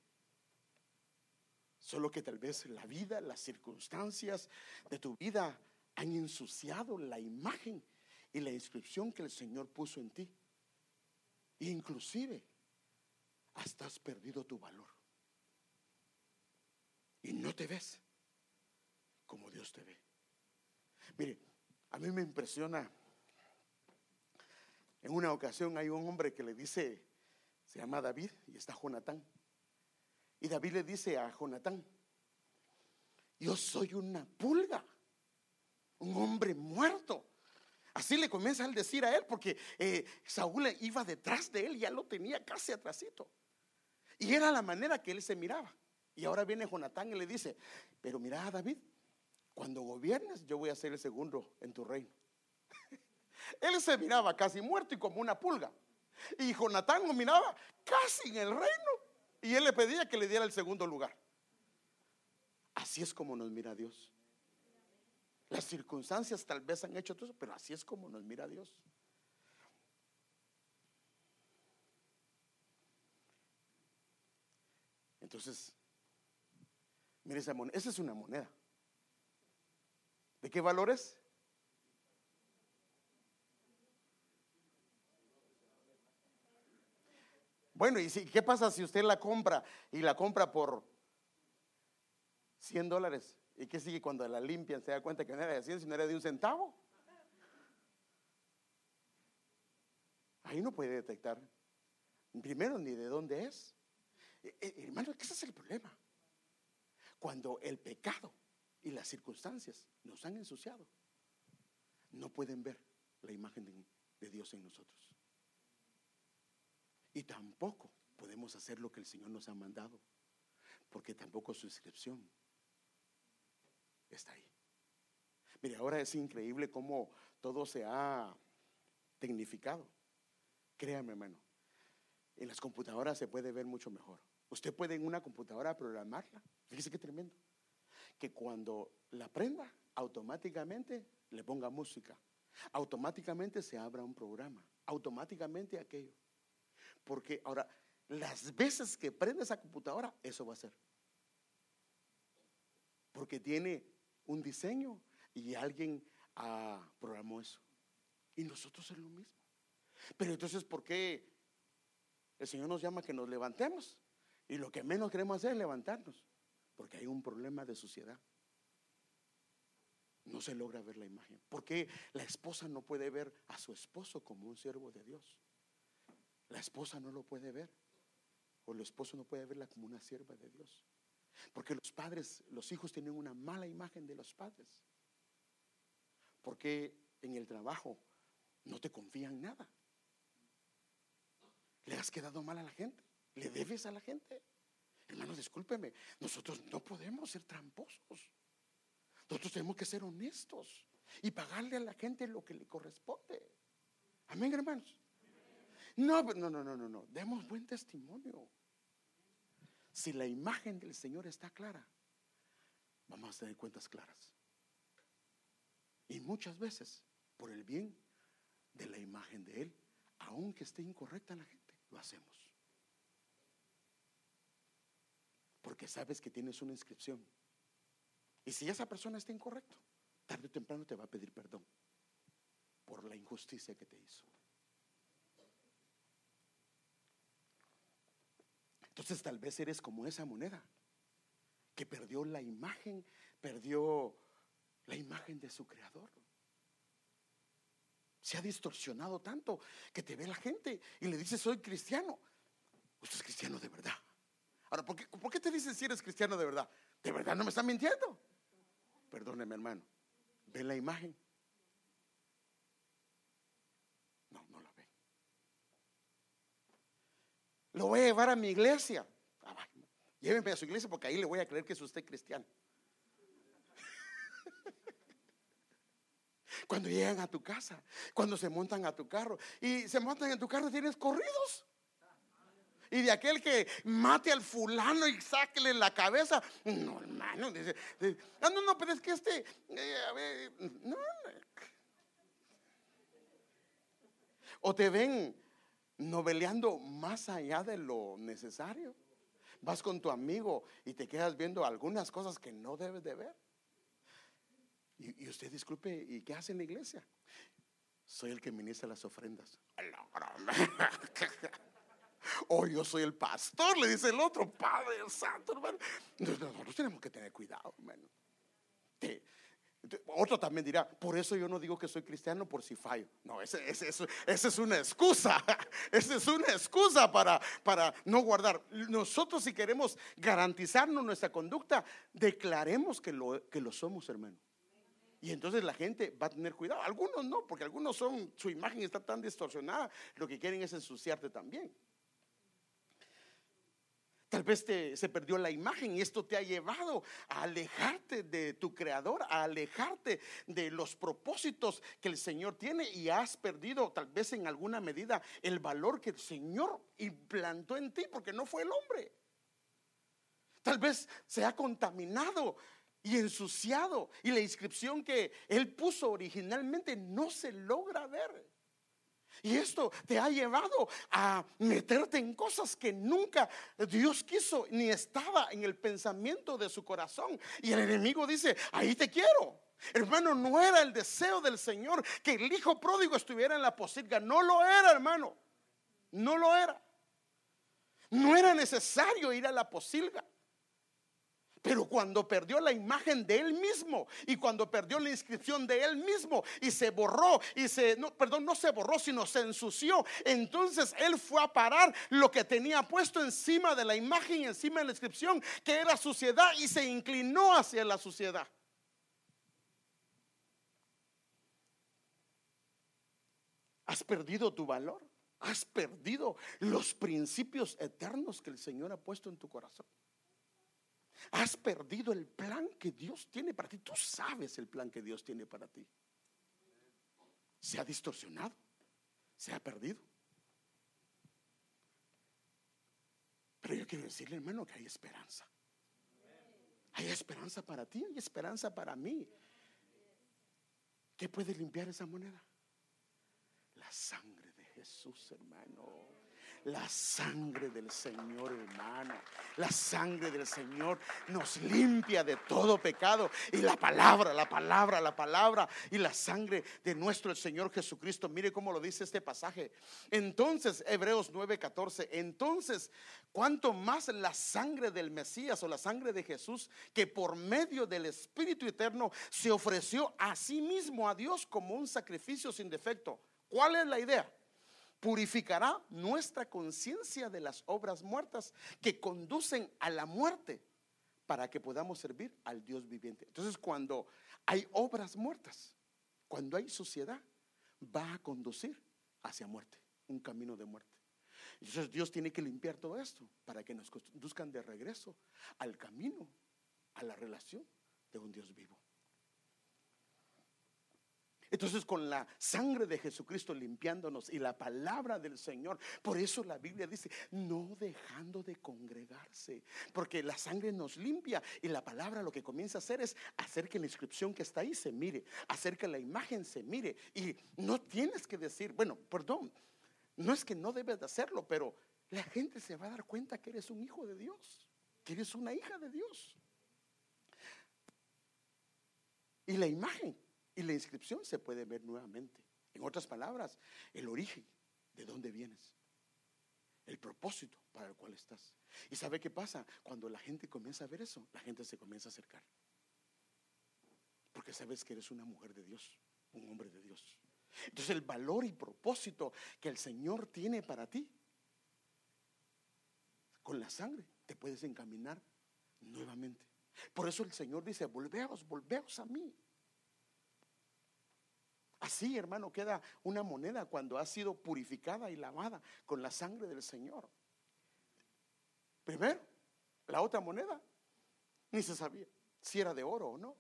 Solo que tal vez la vida, las circunstancias de tu vida han ensuciado la imagen y la inscripción que el Señor puso en ti. Inclusive, hasta has perdido tu valor. Y no te ves como Dios te ve. Mire, a mí me impresiona. En una ocasión hay un hombre que le dice, se llama David y está Jonatán. Y David le dice a Jonatán, yo soy una pulga, un hombre muerto. Así le comienza a decir a él, porque eh, Saúl iba detrás de él, ya lo tenía casi atrásito. Y era la manera que él se miraba. Y ahora viene Jonatán y le dice, pero mira David, cuando gobiernes yo voy a ser el segundo en tu reino. él se miraba casi muerto y como una pulga. Y Jonatán lo miraba casi en el reino. Y él le pedía que le diera el segundo lugar. Así es como nos mira Dios. Las circunstancias tal vez han hecho todo eso, pero así es como nos mira Dios. Entonces, mire esa moneda, esa es una moneda. ¿De qué valores? Bueno, ¿y si, qué pasa si usted la compra y la compra por 100 dólares? ¿Y qué sigue cuando la limpian? Se da cuenta que no era de 100, sino era de un centavo. Ahí no puede detectar, primero, ni de dónde es. Eh, eh, hermano, ese es el problema. Cuando el pecado y las circunstancias nos han ensuciado, no pueden ver la imagen de, de Dios en nosotros. Y tampoco podemos hacer lo que el Señor nos ha mandado, porque tampoco su inscripción está ahí. Mire, ahora es increíble cómo todo se ha tecnificado. Créame, hermano, en las computadoras se puede ver mucho mejor. Usted puede en una computadora programarla. Fíjese qué tremendo. Que cuando la prenda, automáticamente le ponga música. Automáticamente se abra un programa. Automáticamente aquello. Porque ahora, las veces que prende esa computadora, eso va a ser. Porque tiene un diseño y alguien ah, programó eso. Y nosotros es lo mismo. Pero entonces, ¿por qué el Señor nos llama que nos levantemos? Y lo que menos queremos hacer es levantarnos. Porque hay un problema de suciedad. No se logra ver la imagen. Porque la esposa no puede ver a su esposo como un siervo de Dios. La esposa no lo puede ver. O el esposo no puede verla como una sierva de Dios. Porque los padres, los hijos tienen una mala imagen de los padres. Porque en el trabajo no te confían nada. Le has quedado mal a la gente. Le debes a la gente. Hermano, discúlpeme. Nosotros no podemos ser tramposos. Nosotros tenemos que ser honestos y pagarle a la gente lo que le corresponde. Amén, hermanos. No, no, no, no, no, no. Demos buen testimonio. Si la imagen del Señor está clara, vamos a tener cuentas claras. Y muchas veces, por el bien de la imagen de Él, aunque esté incorrecta la gente, lo hacemos. Porque sabes que tienes una inscripción. Y si esa persona está incorrecto, tarde o temprano te va a pedir perdón por la injusticia que te hizo. Entonces tal vez eres como esa moneda que perdió la imagen, perdió la imagen de su creador. Se ha distorsionado tanto que te ve la gente y le dice soy cristiano. Usted es cristiano de verdad. Ahora, ¿por qué, te dicen si eres cristiano de verdad? ¿De verdad no me están mintiendo? Perdóneme, hermano. ¿Ve la imagen? No, no la ve. Lo voy a llevar a mi iglesia. Ah, llévenme a su iglesia porque ahí le voy a creer que es usted cristiano. Cuando llegan a tu casa, cuando se montan a tu carro y se montan en tu carro, tienes corridos. Y de aquel que mate al fulano y sáquele la cabeza. No, hermano. Ah, no, no, pero es que este. Eh, no. O te ven noveleando más allá de lo necesario. Vas con tu amigo y te quedas viendo algunas cosas que no debes de ver. Y, usted disculpe, ¿y qué hace en la iglesia? Soy el que ministra las ofrendas. O yo soy el pastor, le dice el otro, Padre Santo, hermano. Nosotros tenemos que tener cuidado, hermano. Otro también dirá, por eso yo no digo que soy cristiano por si fallo. No, esa es una excusa. Esa es una excusa para, para no guardar. Nosotros si queremos garantizarnos nuestra conducta, declaremos que lo, que lo somos, hermano. Y entonces la gente va a tener cuidado. Algunos no, porque algunos son, su imagen está tan distorsionada, lo que quieren es ensuciarte también. Tal vez te, se perdió la imagen y esto te ha llevado a alejarte de tu creador, a alejarte de los propósitos que el Señor tiene y has perdido tal vez en alguna medida el valor que el Señor implantó en ti porque no fue el hombre. Tal vez se ha contaminado y ensuciado y la inscripción que él puso originalmente no se logra ver. Y esto te ha llevado a meterte en cosas que nunca Dios quiso ni estaba en el pensamiento de su corazón. Y el enemigo dice, ahí te quiero. Hermano, no era el deseo del Señor que el hijo pródigo estuviera en la posilga. No lo era, hermano. No lo era. No era necesario ir a la posilga. Pero cuando perdió la imagen de él mismo y cuando perdió la inscripción de él mismo y se borró y se, no, perdón, no se borró, sino se ensució, entonces él fue a parar lo que tenía puesto encima de la imagen, encima de la inscripción, que era suciedad y se inclinó hacia la suciedad. ¿Has perdido tu valor? ¿Has perdido los principios eternos que el Señor ha puesto en tu corazón? Has perdido el plan que Dios tiene para ti. Tú sabes el plan que Dios tiene para ti. Se ha distorsionado. Se ha perdido. Pero yo quiero decirle, hermano, que hay esperanza. Hay esperanza para ti, hay esperanza para mí. ¿Qué puede limpiar esa moneda? La sangre de Jesús, hermano. La sangre del Señor, hermano. La sangre del Señor nos limpia de todo pecado. Y la palabra, la palabra, la palabra y la sangre de nuestro Señor Jesucristo. Mire cómo lo dice este pasaje. Entonces, Hebreos 9:14. Entonces, cuanto más la sangre del Mesías o la sangre de Jesús, que por medio del Espíritu Eterno se ofreció a sí mismo a Dios como un sacrificio sin defecto. ¿Cuál es la idea? Purificará nuestra conciencia de las obras muertas que conducen a la muerte para que podamos servir al Dios viviente. Entonces, cuando hay obras muertas, cuando hay suciedad, va a conducir hacia muerte, un camino de muerte. Entonces Dios tiene que limpiar todo esto para que nos conduzcan de regreso al camino, a la relación de un Dios vivo. Entonces con la sangre de Jesucristo limpiándonos y la palabra del Señor, por eso la Biblia dice, no dejando de congregarse, porque la sangre nos limpia y la palabra lo que comienza a hacer es hacer que la inscripción que está ahí se mire, hacer que la imagen se mire y no tienes que decir, bueno, perdón, no es que no debes de hacerlo, pero la gente se va a dar cuenta que eres un hijo de Dios, que eres una hija de Dios. Y la imagen y la inscripción se puede ver nuevamente. En otras palabras, el origen, de dónde vienes, el propósito para el cual estás. ¿Y sabe qué pasa? Cuando la gente comienza a ver eso, la gente se comienza a acercar. Porque sabes que eres una mujer de Dios, un hombre de Dios. Entonces el valor y propósito que el Señor tiene para ti, con la sangre, te puedes encaminar nuevamente. Por eso el Señor dice, volveos, volveos a mí. Así, hermano, queda una moneda cuando ha sido purificada y lavada con la sangre del Señor. Primero, la otra moneda, ni se sabía si era de oro o no.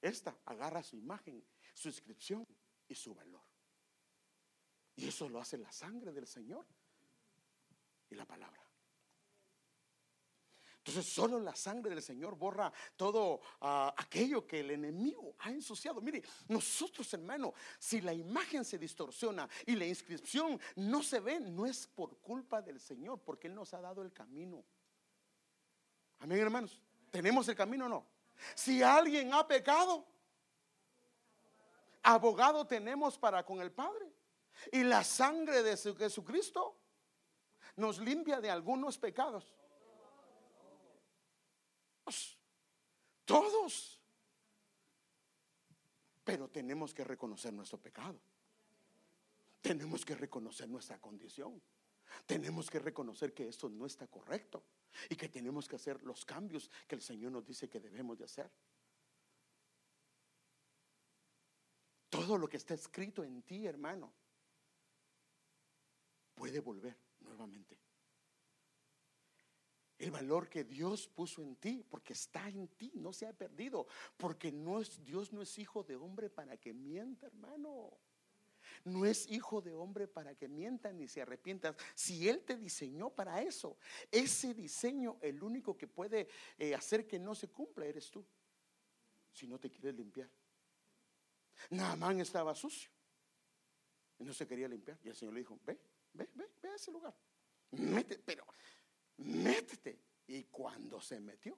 Esta agarra su imagen, su inscripción y su valor. Y eso lo hace la sangre del Señor y la palabra. Entonces solo la sangre del Señor borra todo ah, aquello que el enemigo ha ensuciado. Mire, nosotros hermano, si la imagen se distorsiona y la inscripción no se ve, no es por culpa del Señor, porque Él nos ha dado el camino. Amén hermanos, ¿tenemos el camino o no? Si alguien ha pecado, abogado tenemos para con el Padre. Y la sangre de Jesucristo nos limpia de algunos pecados. Todos. Pero tenemos que reconocer nuestro pecado. Tenemos que reconocer nuestra condición. Tenemos que reconocer que esto no está correcto y que tenemos que hacer los cambios que el Señor nos dice que debemos de hacer. Todo lo que está escrito en ti, hermano, puede volver nuevamente. El valor que Dios puso en ti, porque está en ti, no se ha perdido, porque Dios no es hijo de hombre para que mienta, hermano. No es hijo de hombre para que mienta ni se arrepientas. Si Él te diseñó para eso, ese diseño, el único que puede eh, hacer que no se cumpla eres tú. Si no te quieres limpiar. Naamán estaba sucio y no se quería limpiar. Y el Señor le dijo: Ve, ve, ve, ve a ese lugar. Mete, pero métete. Y cuando se metió,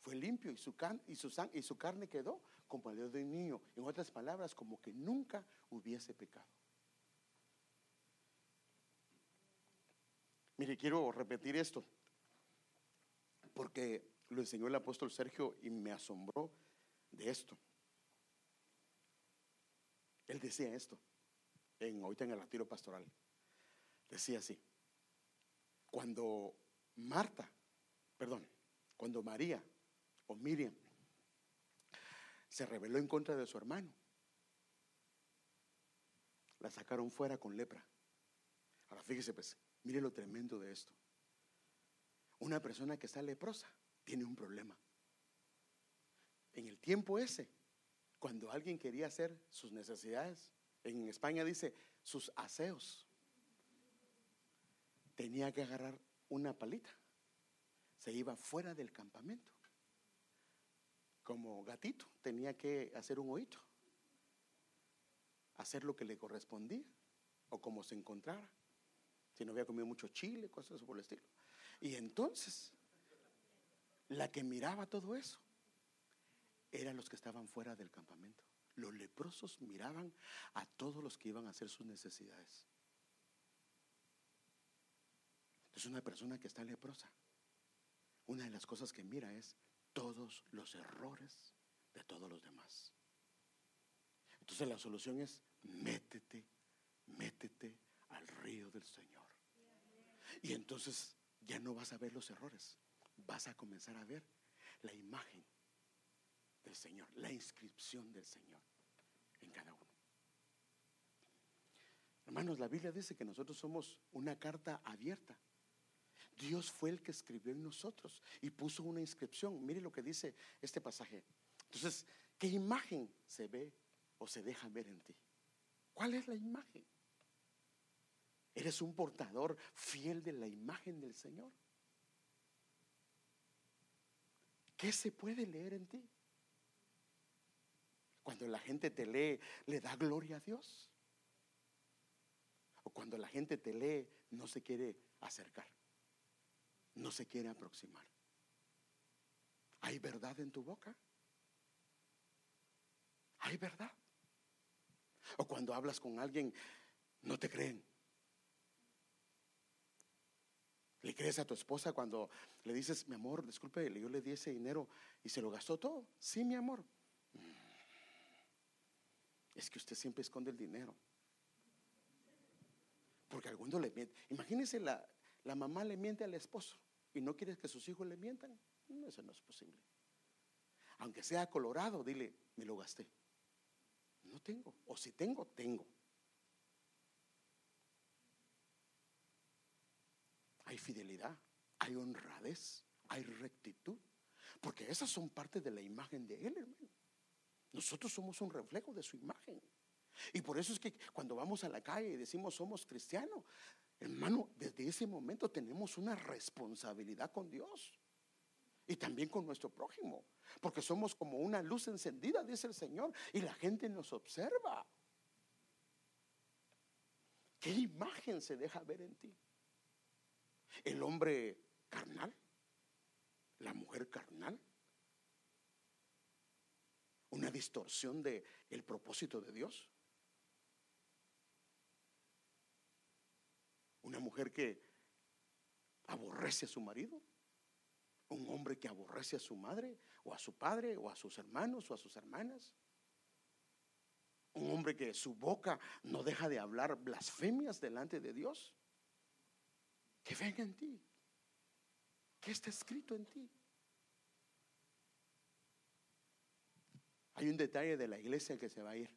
fue limpio y su, y su, y su carne quedó como el de un niño. En otras palabras, como que nunca hubiese pecado. Mire, quiero repetir esto, porque lo enseñó el apóstol Sergio y me asombró de esto. Él decía esto, en, ahorita en el retiro pastoral. Decía así, cuando Marta, perdón, cuando María o Miriam se rebeló en contra de su hermano, la sacaron fuera con lepra. Ahora fíjese pues, mire lo tremendo de esto. Una persona que está leprosa tiene un problema. En el tiempo ese, cuando alguien quería hacer sus necesidades, en España dice sus aseos, tenía que agarrar una palita, se iba fuera del campamento. Como gatito, tenía que hacer un oído, hacer lo que le correspondía o como se encontrara. Si no había comido mucho chile, cosas por el estilo. Y entonces, la que miraba todo eso eran los que estaban fuera del campamento. Los leprosos miraban a todos los que iban a hacer sus necesidades. Entonces una persona que está leprosa, una de las cosas que mira es todos los errores de todos los demás. Entonces la solución es métete, métete al río del Señor. Y entonces ya no vas a ver los errores, vas a comenzar a ver la imagen del Señor, la inscripción del Señor en cada uno. Hermanos, la Biblia dice que nosotros somos una carta abierta. Dios fue el que escribió en nosotros y puso una inscripción. Mire lo que dice este pasaje. Entonces, ¿qué imagen se ve o se deja ver en ti? ¿Cuál es la imagen? ¿Eres un portador fiel de la imagen del Señor? ¿Qué se puede leer en ti? Cuando la gente te lee, ¿le da gloria a Dios? O cuando la gente te lee, no se quiere acercar, no se quiere aproximar. ¿Hay verdad en tu boca? ¿Hay verdad? O cuando hablas con alguien, no te creen. ¿Le crees a tu esposa cuando le dices, mi amor, disculpe, yo le di ese dinero y se lo gastó todo? Sí, mi amor es que usted siempre esconde el dinero. Porque alguno le miente. Imagínese la, la mamá le miente al esposo y no quiere que sus hijos le mientan. eso no es posible. Aunque sea colorado, dile, me lo gasté. No tengo. O si tengo, tengo. Hay fidelidad, hay honradez, hay rectitud. Porque esas son parte de la imagen de Él, hermano. Nosotros somos un reflejo de su imagen. Y por eso es que cuando vamos a la calle y decimos somos cristianos, hermano, desde ese momento tenemos una responsabilidad con Dios y también con nuestro prójimo, porque somos como una luz encendida, dice el Señor, y la gente nos observa. ¿Qué imagen se deja ver en ti? El hombre carnal, la mujer carnal, una distorsión de el propósito de Dios. Una mujer que aborrece a su marido, un hombre que aborrece a su madre o a su padre o a sus hermanos o a sus hermanas. Un hombre que su boca no deja de hablar blasfemias delante de Dios. Que venga en ti. Que está escrito en ti. Hay un detalle de la iglesia que se va a ir.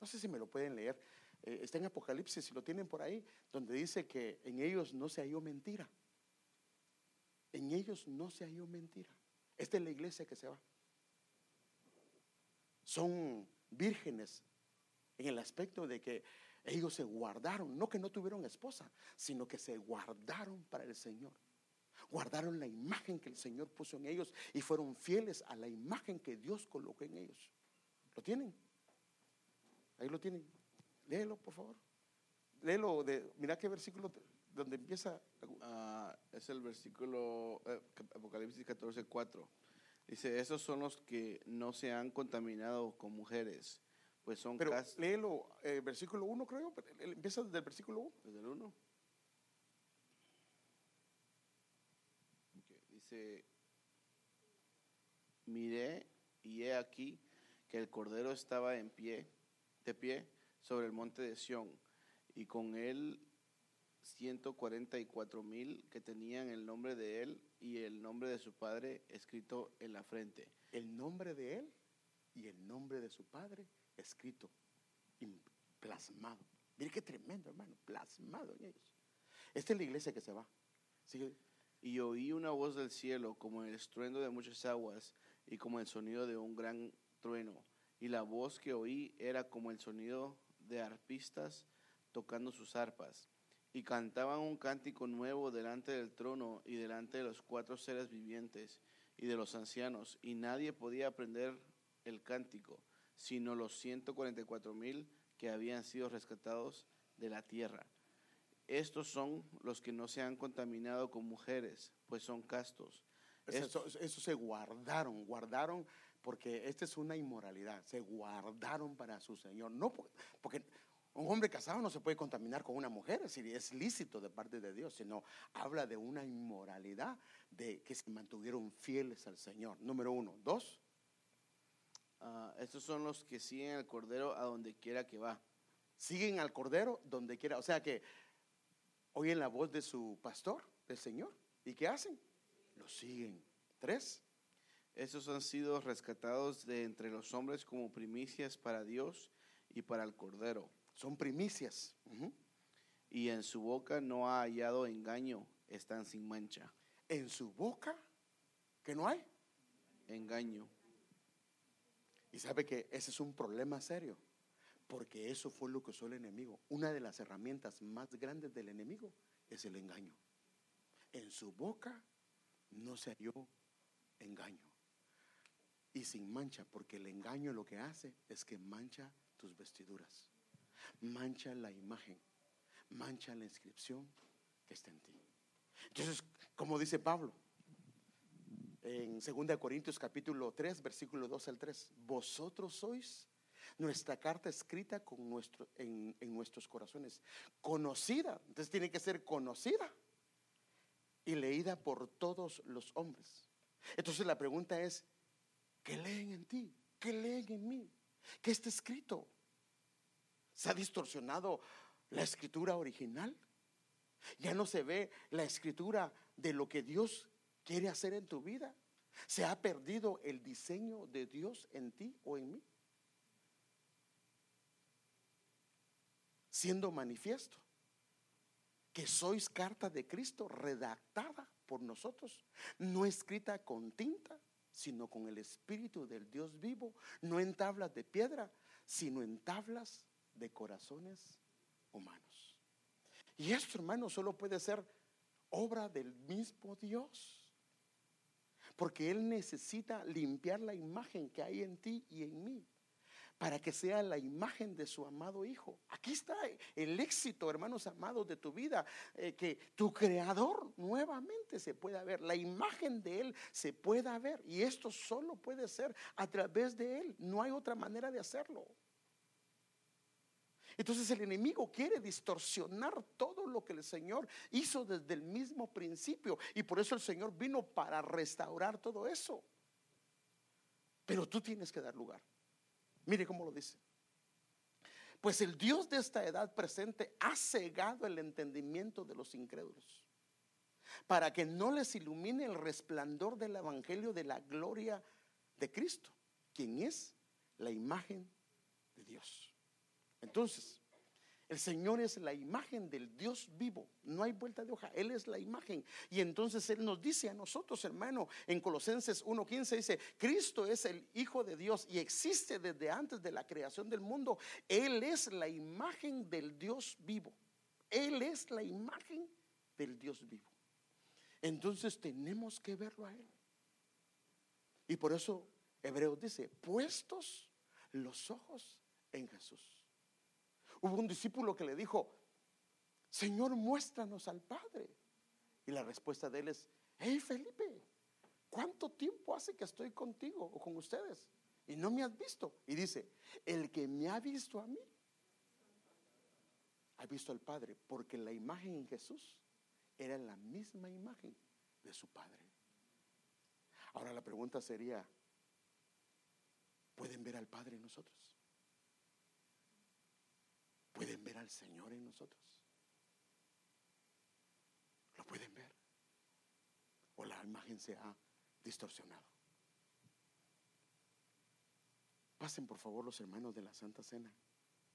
No sé si me lo pueden leer. Eh, está en Apocalipsis, si lo tienen por ahí, donde dice que en ellos no se halló mentira. En ellos no se halló mentira. Esta es la iglesia que se va. Son vírgenes en el aspecto de que ellos se guardaron, no que no tuvieron esposa, sino que se guardaron para el Señor. Guardaron la imagen que el Señor puso en ellos y fueron fieles a la imagen que Dios colocó en ellos. ¿Lo tienen? Ahí lo tienen. Léelo, por favor. Léelo, de, mira qué versículo donde empieza.
Ah, es el versículo eh, Apocalipsis 14, 4. Dice, esos son los que no se han contaminado con mujeres, pues son
Pero léelo, eh, versículo 1 creo, empieza desde el versículo 1.
Desde el 1. dice, miré y he aquí que el Cordero estaba en pie, de pie, sobre el monte de Sión, y con él 144 mil que tenían el nombre de él y el nombre de su padre escrito en la frente.
El nombre de él y el nombre de su padre escrito, plasmado. Mire qué tremendo, hermano, plasmado en ellos. Esta es la iglesia que se va.
Y oí una voz del cielo como el estruendo de muchas aguas y como el sonido de un gran trueno, y la voz que oí era como el sonido de arpistas tocando sus arpas. Y cantaban un cántico nuevo delante del trono y delante de los cuatro seres vivientes y de los ancianos, y nadie podía aprender el cántico, sino los 144 mil que habían sido rescatados de la tierra. Estos son los que no se han contaminado con mujeres, pues son castos.
Eso, eso se guardaron, guardaron porque esta es una inmoralidad. Se guardaron para su Señor. No porque un hombre casado no se puede contaminar con una mujer, es decir, es lícito de parte de Dios, sino habla de una inmoralidad de que se mantuvieron fieles al Señor. Número uno. Dos.
Ah, estos son los que siguen al Cordero a donde quiera que va.
Siguen al Cordero donde quiera. O sea que oyen la voz de su pastor, del Señor. ¿Y qué hacen? Lo siguen. Tres.
Estos han sido rescatados de entre los hombres como primicias para Dios y para el Cordero.
Son primicias.
Y en su boca no ha hallado engaño, están sin mancha.
En su boca, ¿que no hay?
Engaño.
Y sabe que ese es un problema serio, porque eso fue lo que usó el enemigo. Una de las herramientas más grandes del enemigo es el engaño. En su boca no se halló engaño. Y sin mancha, porque el engaño lo que hace es que mancha tus vestiduras, mancha la imagen, mancha la inscripción que está en ti. Entonces, como dice Pablo, en 2 Corintios capítulo 3, versículo 2 al 3, vosotros sois nuestra carta escrita con nuestro, en, en nuestros corazones, conocida, entonces tiene que ser conocida y leída por todos los hombres. Entonces la pregunta es, ¿qué leen en ti? ¿Qué leen en mí? ¿Qué está escrito? ¿Se ha distorsionado la escritura original? Ya no se ve la escritura de lo que Dios quiere hacer en tu vida? ¿Se ha perdido el diseño de Dios en ti o en mí? Siendo manifiesto que sois carta de Cristo redactada por nosotros, no escrita con tinta, sino con el Espíritu del Dios vivo, no en tablas de piedra, sino en tablas de corazones humanos. Y esto, hermano, solo puede ser obra del mismo Dios. Porque Él necesita limpiar la imagen que hay en ti y en mí para que sea la imagen de su amado Hijo. Aquí está el éxito, hermanos amados, de tu vida, eh, que tu creador nuevamente se pueda ver, la imagen de Él se pueda ver, y esto solo puede ser a través de Él, no hay otra manera de hacerlo. Entonces el enemigo quiere distorsionar todo lo que el Señor hizo desde el mismo principio. Y por eso el Señor vino para restaurar todo eso. Pero tú tienes que dar lugar. Mire cómo lo dice. Pues el Dios de esta edad presente ha cegado el entendimiento de los incrédulos para que no les ilumine el resplandor del Evangelio de la gloria de Cristo, quien es la imagen de Dios. Entonces, el Señor es la imagen del Dios vivo. No hay vuelta de hoja. Él es la imagen. Y entonces Él nos dice a nosotros, hermano, en Colosenses 1.15 dice, Cristo es el Hijo de Dios y existe desde antes de la creación del mundo. Él es la imagen del Dios vivo. Él es la imagen del Dios vivo. Entonces tenemos que verlo a Él. Y por eso Hebreos dice, puestos los ojos en Jesús. Hubo un discípulo que le dijo, Señor, muéstranos al Padre. Y la respuesta de él es, hey Felipe, ¿cuánto tiempo hace que estoy contigo o con ustedes? Y no me has visto. Y dice, el que me ha visto a mí, ha visto al Padre, porque la imagen en Jesús era la misma imagen de su Padre. Ahora la pregunta sería, ¿pueden ver al Padre en nosotros? ¿Pueden ver al Señor en nosotros? ¿Lo pueden ver? ¿O la imagen se ha distorsionado? Pasen por favor los hermanos de la Santa Cena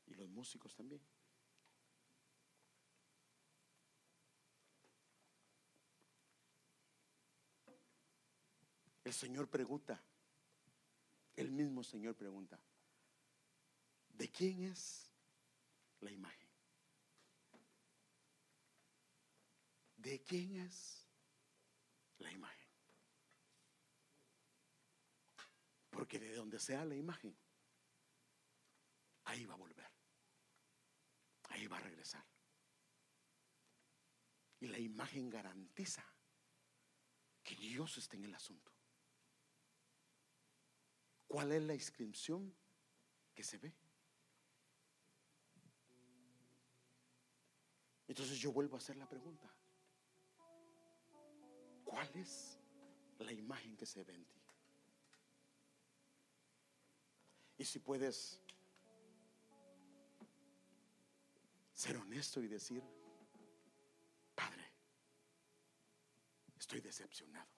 y los músicos también. El Señor pregunta, el mismo Señor pregunta, ¿de quién es la imagen. ¿De quién es la imagen? Porque de donde sea la imagen, ahí va a volver. Ahí va a regresar. Y la imagen garantiza que Dios está en el asunto. ¿Cuál es la inscripción que se ve? Entonces yo vuelvo a hacer la pregunta. ¿Cuál es la imagen que se ve en ti? Y si puedes ser honesto y decir, Padre, estoy decepcionado.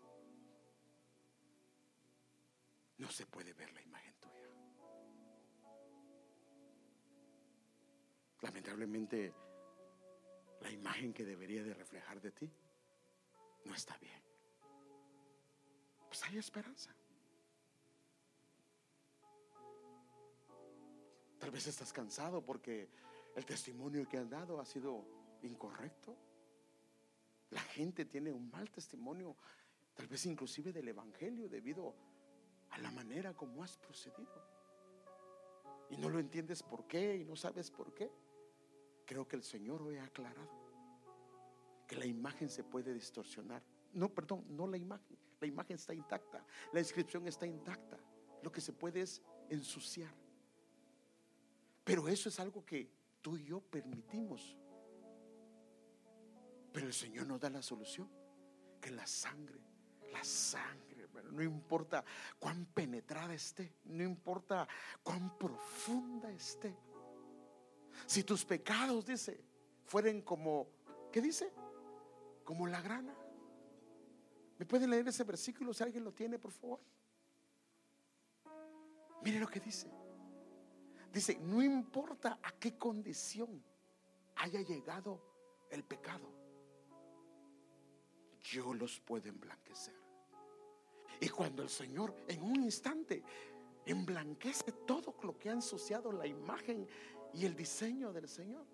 No se puede ver la imagen tuya. Lamentablemente, la imagen que debería de reflejar de ti no está bien. Pues hay esperanza. Tal vez estás cansado porque el testimonio que han dado ha sido incorrecto. La gente tiene un mal testimonio, tal vez inclusive del Evangelio, debido a la manera como has procedido. Y no lo entiendes por qué y no sabes por qué. Creo que el Señor hoy ha aclarado que la imagen se puede distorsionar. No, perdón, no la imagen. La imagen está intacta. La inscripción está intacta. Lo que se puede es ensuciar. Pero eso es algo que tú y yo permitimos. Pero el Señor nos da la solución. Que la sangre, la sangre, no importa cuán penetrada esté, no importa cuán profunda esté. Si tus pecados, dice, fueren como, ¿qué dice? Como la grana. ¿Me pueden leer ese versículo si alguien lo tiene, por favor? Mire lo que dice. Dice, no importa a qué condición haya llegado el pecado, yo los puedo emblanquecer. Y cuando el Señor en un instante emblanquece todo lo que ha ensuciado la imagen y el diseño del Señor,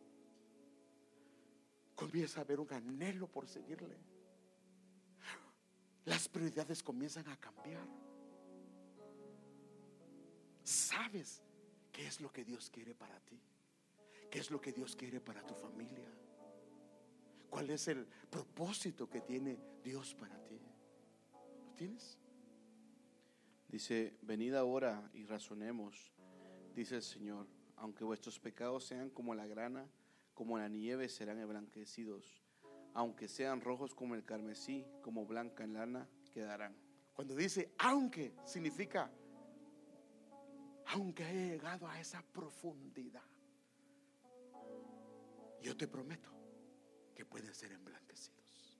comienza a haber un anhelo por seguirle. Las prioridades comienzan a cambiar. Sabes qué es lo que Dios quiere para ti, qué es lo que Dios quiere para tu familia, cuál es el propósito que tiene Dios para ti. ¿Lo tienes?
Dice, venid ahora y razonemos, dice el Señor, aunque vuestros pecados sean como la grana, como la nieve serán emblanquecidos, aunque sean rojos como el carmesí, como blanca en lana, quedarán.
Cuando dice aunque, significa aunque he llegado a esa profundidad, yo te prometo que pueden ser emblanquecidos.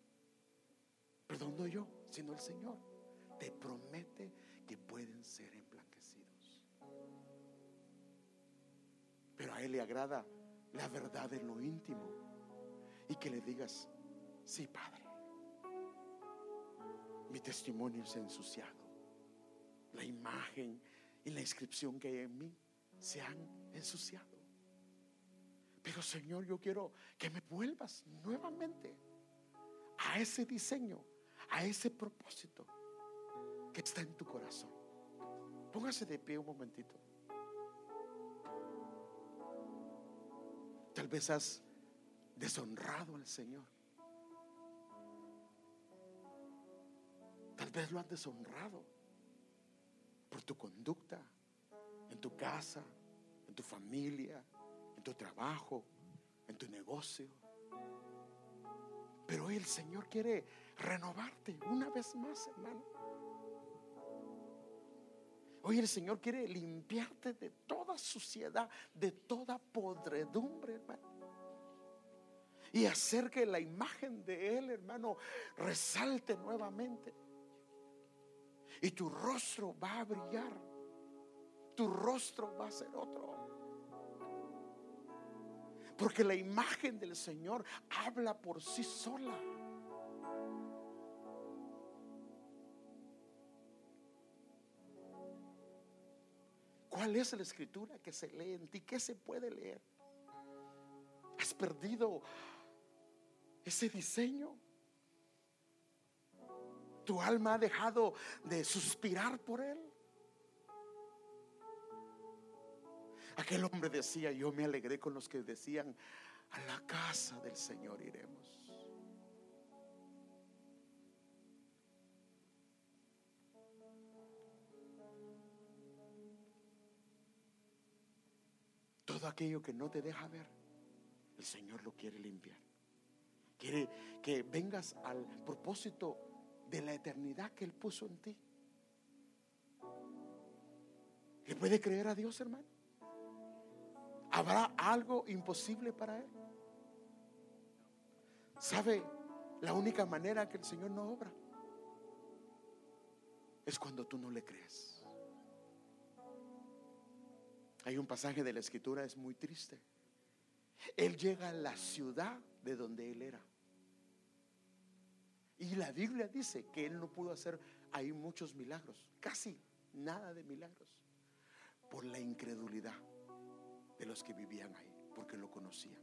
Perdón, no yo, sino el Señor. Te promete que pueden ser emblanquecidos. Pero a Él le agrada la verdad en lo íntimo y que le digas, sí, Padre, mi testimonio se ensuciado. La imagen y la inscripción que hay en mí se han ensuciado. Pero Señor, yo quiero que me vuelvas nuevamente a ese diseño, a ese propósito que está en tu corazón. Póngase de pie un momentito. Tal vez has deshonrado al Señor. Tal vez lo has deshonrado por tu conducta en tu casa, en tu familia, en tu trabajo, en tu negocio. Pero hoy el Señor quiere renovarte una vez más, hermano. Hoy el Señor quiere limpiarte de toda suciedad, de toda podredumbre, hermano. Y hacer que la imagen de Él, hermano, resalte nuevamente. Y tu rostro va a brillar. Tu rostro va a ser otro. Porque la imagen del Señor habla por sí sola. ¿Cuál es la escritura que se lee en ti? ¿Qué se puede leer? ¿Has perdido ese diseño? Tu alma ha dejado de suspirar por Él. Aquel hombre decía, yo me alegré con los que decían, a la casa del Señor iremos. Todo aquello que no te deja ver, el Señor lo quiere limpiar. Quiere que vengas al propósito de la eternidad que Él puso en ti. ¿Le puede creer a Dios, hermano? ¿Habrá algo imposible para Él? ¿Sabe la única manera que el Señor no obra? Es cuando tú no le crees. Hay un pasaje de la escritura, es muy triste. Él llega a la ciudad de donde él era. Y la Biblia dice que él no pudo hacer ahí muchos milagros, casi nada de milagros, por la incredulidad de los que vivían ahí, porque lo conocían.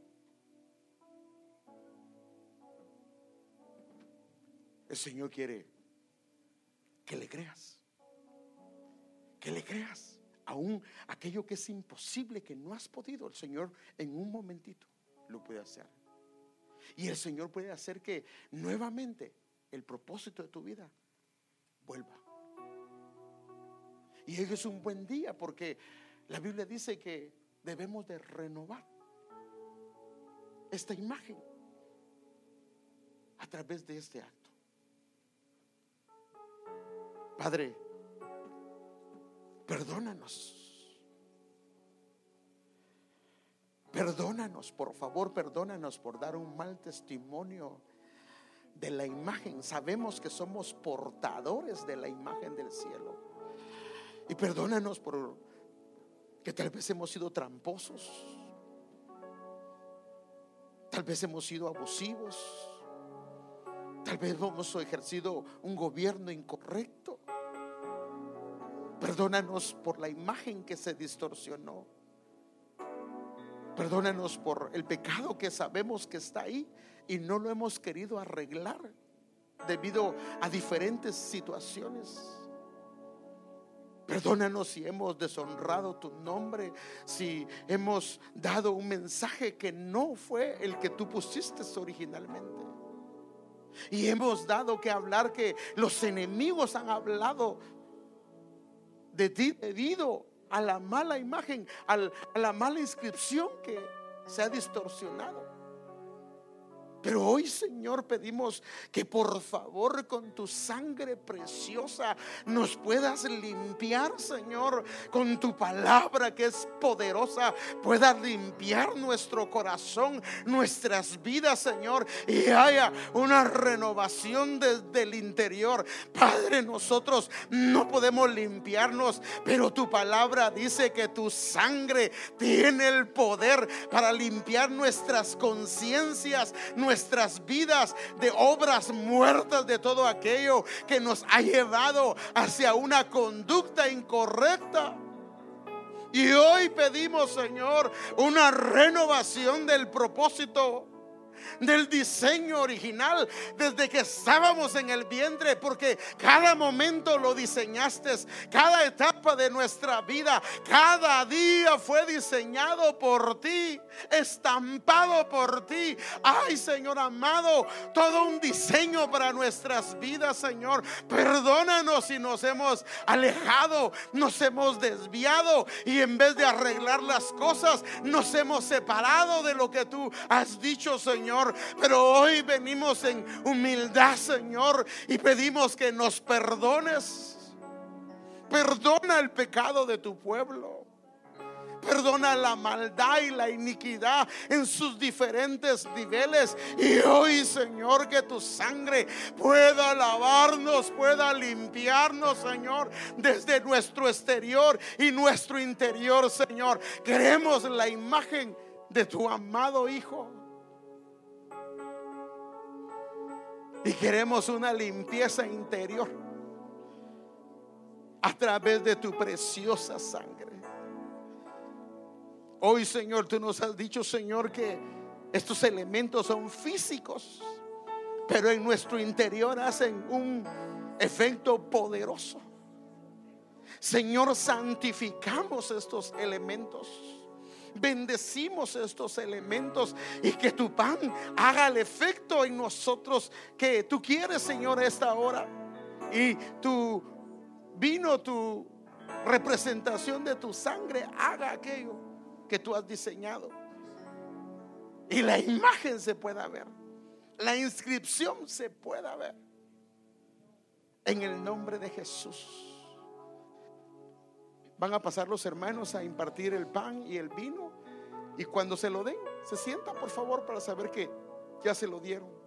El Señor quiere que le creas, que le creas aún aquello que es imposible, que no has podido, el Señor en un momentito lo puede hacer. Y el Señor puede hacer que nuevamente el propósito de tu vida vuelva. Y hoy es un buen día porque la Biblia dice que debemos de renovar esta imagen a través de este acto. Padre, Perdónanos. Perdónanos, por favor, perdónanos por dar un mal testimonio de la imagen. Sabemos que somos portadores de la imagen del cielo. Y perdónanos por que tal vez hemos sido tramposos. Tal vez hemos sido abusivos. Tal vez hemos ejercido un gobierno incorrecto. Perdónanos por la imagen que se distorsionó. Perdónanos por el pecado que sabemos que está ahí y no lo hemos querido arreglar debido a diferentes situaciones. Perdónanos si hemos deshonrado tu nombre, si hemos dado un mensaje que no fue el que tú pusiste originalmente. Y hemos dado que hablar que los enemigos han hablado debido a la mala imagen, a la mala inscripción que se ha distorsionado. Pero hoy, Señor, pedimos que por favor con tu sangre preciosa nos puedas limpiar, Señor, con tu palabra que es poderosa, puedas limpiar nuestro corazón, nuestras vidas, Señor, y haya una renovación desde el interior. Padre, nosotros no podemos limpiarnos, pero tu palabra dice que tu sangre tiene el poder para limpiar nuestras conciencias, vidas de obras muertas, de todo aquello que nos ha llevado hacia una conducta incorrecta. Y hoy pedimos, Señor, una renovación del propósito del diseño original desde que estábamos en el vientre, porque cada momento lo diseñaste, cada etapa de nuestra vida, cada día fue diseñado por ti, estampado por ti. Ay, Señor amado, todo un diseño para nuestras vidas, Señor. Perdónanos si nos hemos alejado, nos hemos desviado y en vez de arreglar las cosas, nos hemos separado de lo que tú has dicho, Señor. Pero hoy venimos en humildad, Señor, y pedimos que nos perdones. Perdona el pecado de tu pueblo. Perdona la maldad y la iniquidad en sus diferentes niveles. Y hoy, Señor, que tu sangre pueda lavarnos, pueda limpiarnos, Señor, desde nuestro exterior y nuestro interior, Señor. Queremos la imagen de tu amado Hijo. Y queremos una limpieza interior a través de tu preciosa sangre. Hoy, Señor, tú nos has dicho, Señor, que estos elementos son físicos, pero en nuestro interior hacen un
efecto poderoso. Señor, santificamos estos elementos. Bendecimos estos elementos y que tu pan haga el efecto en nosotros que tú quieres, Señor, esta hora. Y tu vino, tu representación de tu sangre, haga aquello que tú has diseñado. Y la imagen se pueda ver. La inscripción se pueda ver. En el nombre de Jesús. Van a pasar los hermanos a impartir el pan y el vino. Y cuando se lo den, se sienta por favor para saber que ya se lo dieron.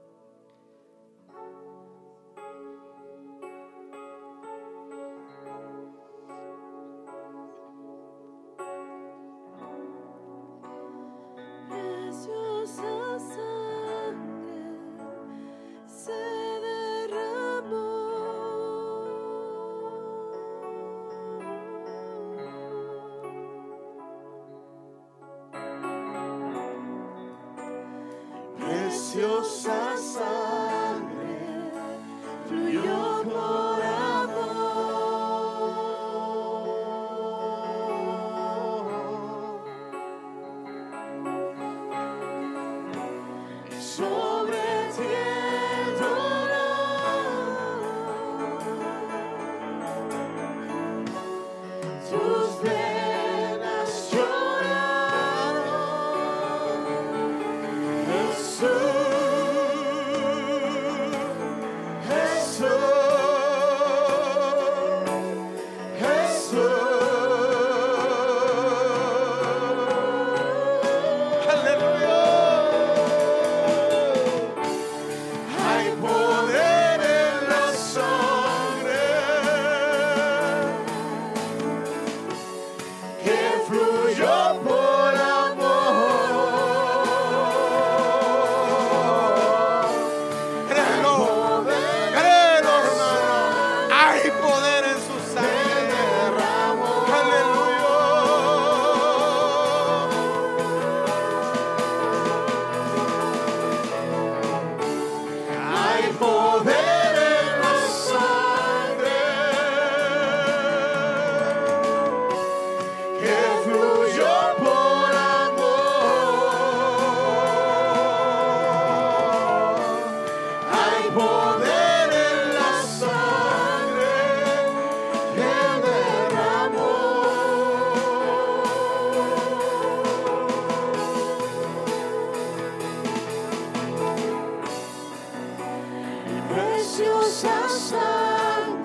es jūs esat.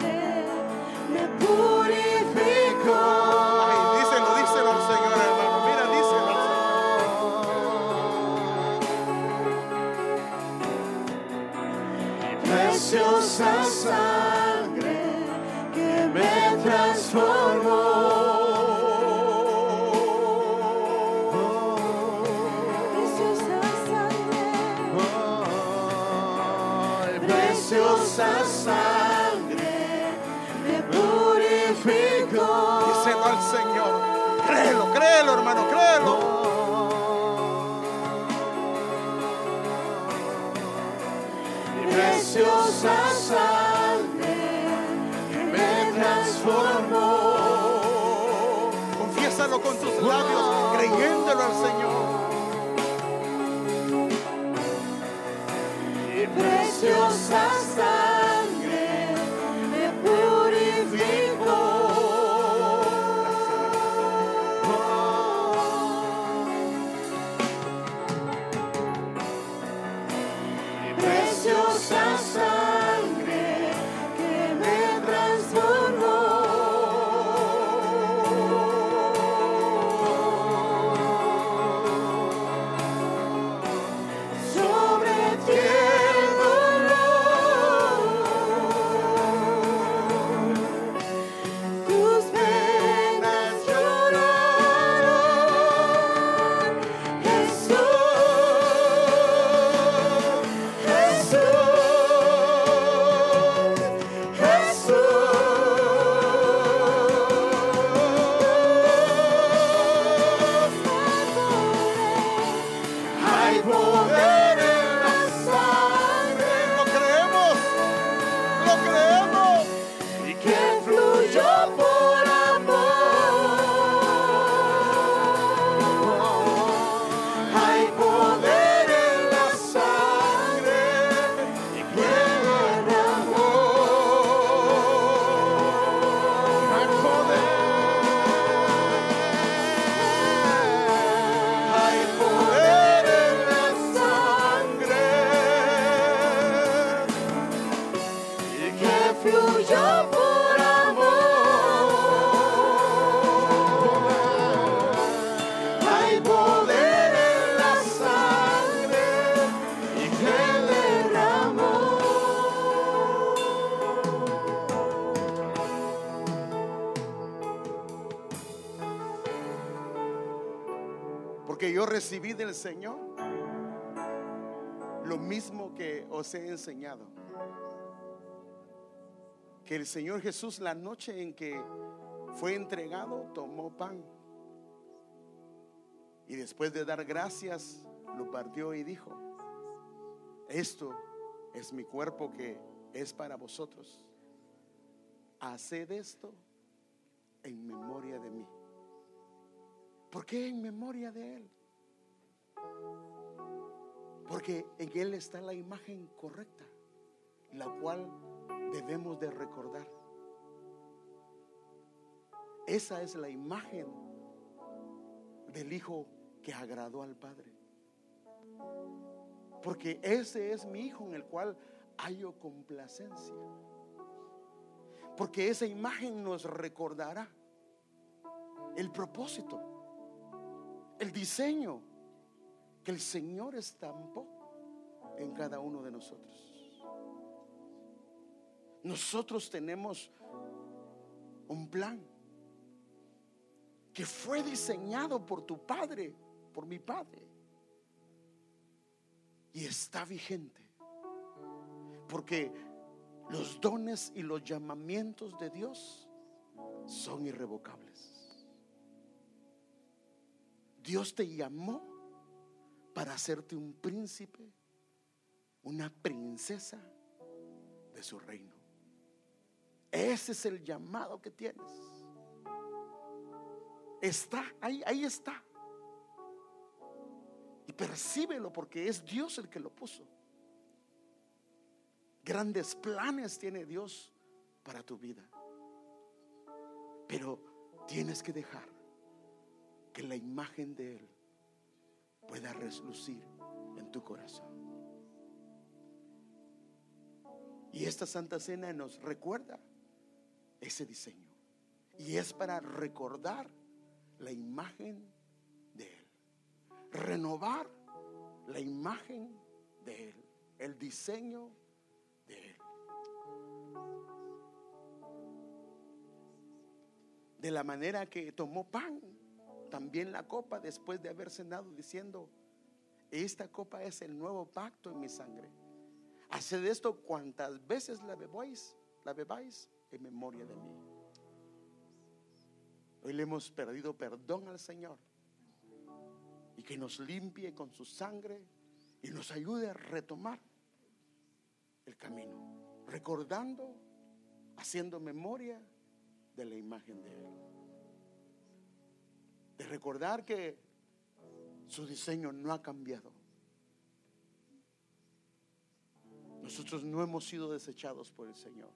con tus labios, creyéndolo al Señor. Señor lo mismo que os he enseñado. Que el Señor Jesús la noche en que fue entregado tomó pan. Y después de dar gracias, lo partió y dijo, esto es mi cuerpo que es para vosotros. Haced esto en memoria de mí. ¿Por qué en memoria de Él? Porque en Él está la imagen correcta, la cual debemos de recordar. Esa es la imagen del Hijo que agradó al Padre. Porque ese es mi Hijo en el cual hallo complacencia. Porque esa imagen nos recordará el propósito, el diseño que el Señor estampó en cada uno de nosotros. Nosotros tenemos un plan que fue diseñado por tu Padre, por mi Padre, y está vigente. Porque los dones y los llamamientos de Dios son irrevocables. Dios te llamó para hacerte un príncipe, una princesa de su reino. Ese es el llamado que tienes. Está, ahí, ahí está. Y percíbelo porque es Dios el que lo puso. Grandes planes tiene Dios para tu vida. Pero tienes que dejar que la imagen de Él pueda reslucir en tu corazón. Y esta Santa Cena nos recuerda ese diseño. Y es para recordar la imagen de Él. Renovar la imagen de Él. El diseño de la manera que tomó pan, también la copa después de haber cenado diciendo, esta copa es el nuevo pacto en mi sangre. Haced esto cuantas veces la bebáis, la bebáis en memoria de mí. Hoy le hemos perdido perdón al Señor y que nos limpie con su sangre y nos ayude a retomar el camino, recordando, haciendo memoria de la imagen de Él. De recordar que su diseño no ha cambiado. Nosotros no hemos sido desechados por el Señor.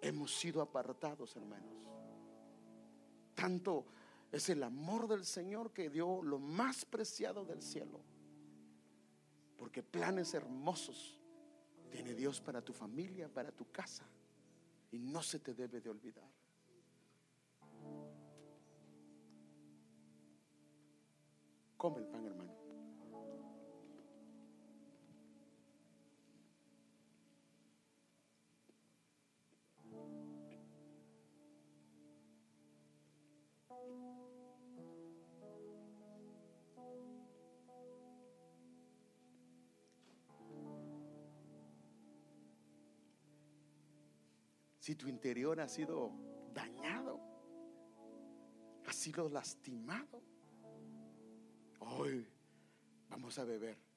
Hemos sido apartados, hermanos. Tanto es el amor del Señor que dio lo más preciado del cielo. Porque planes hermosos tiene Dios para tu familia, para tu casa. Y no se te debe de olvidar. Come el pan, hermano. si tu interior ha sido dañado, ha sido lastimado, hoy vamos a beber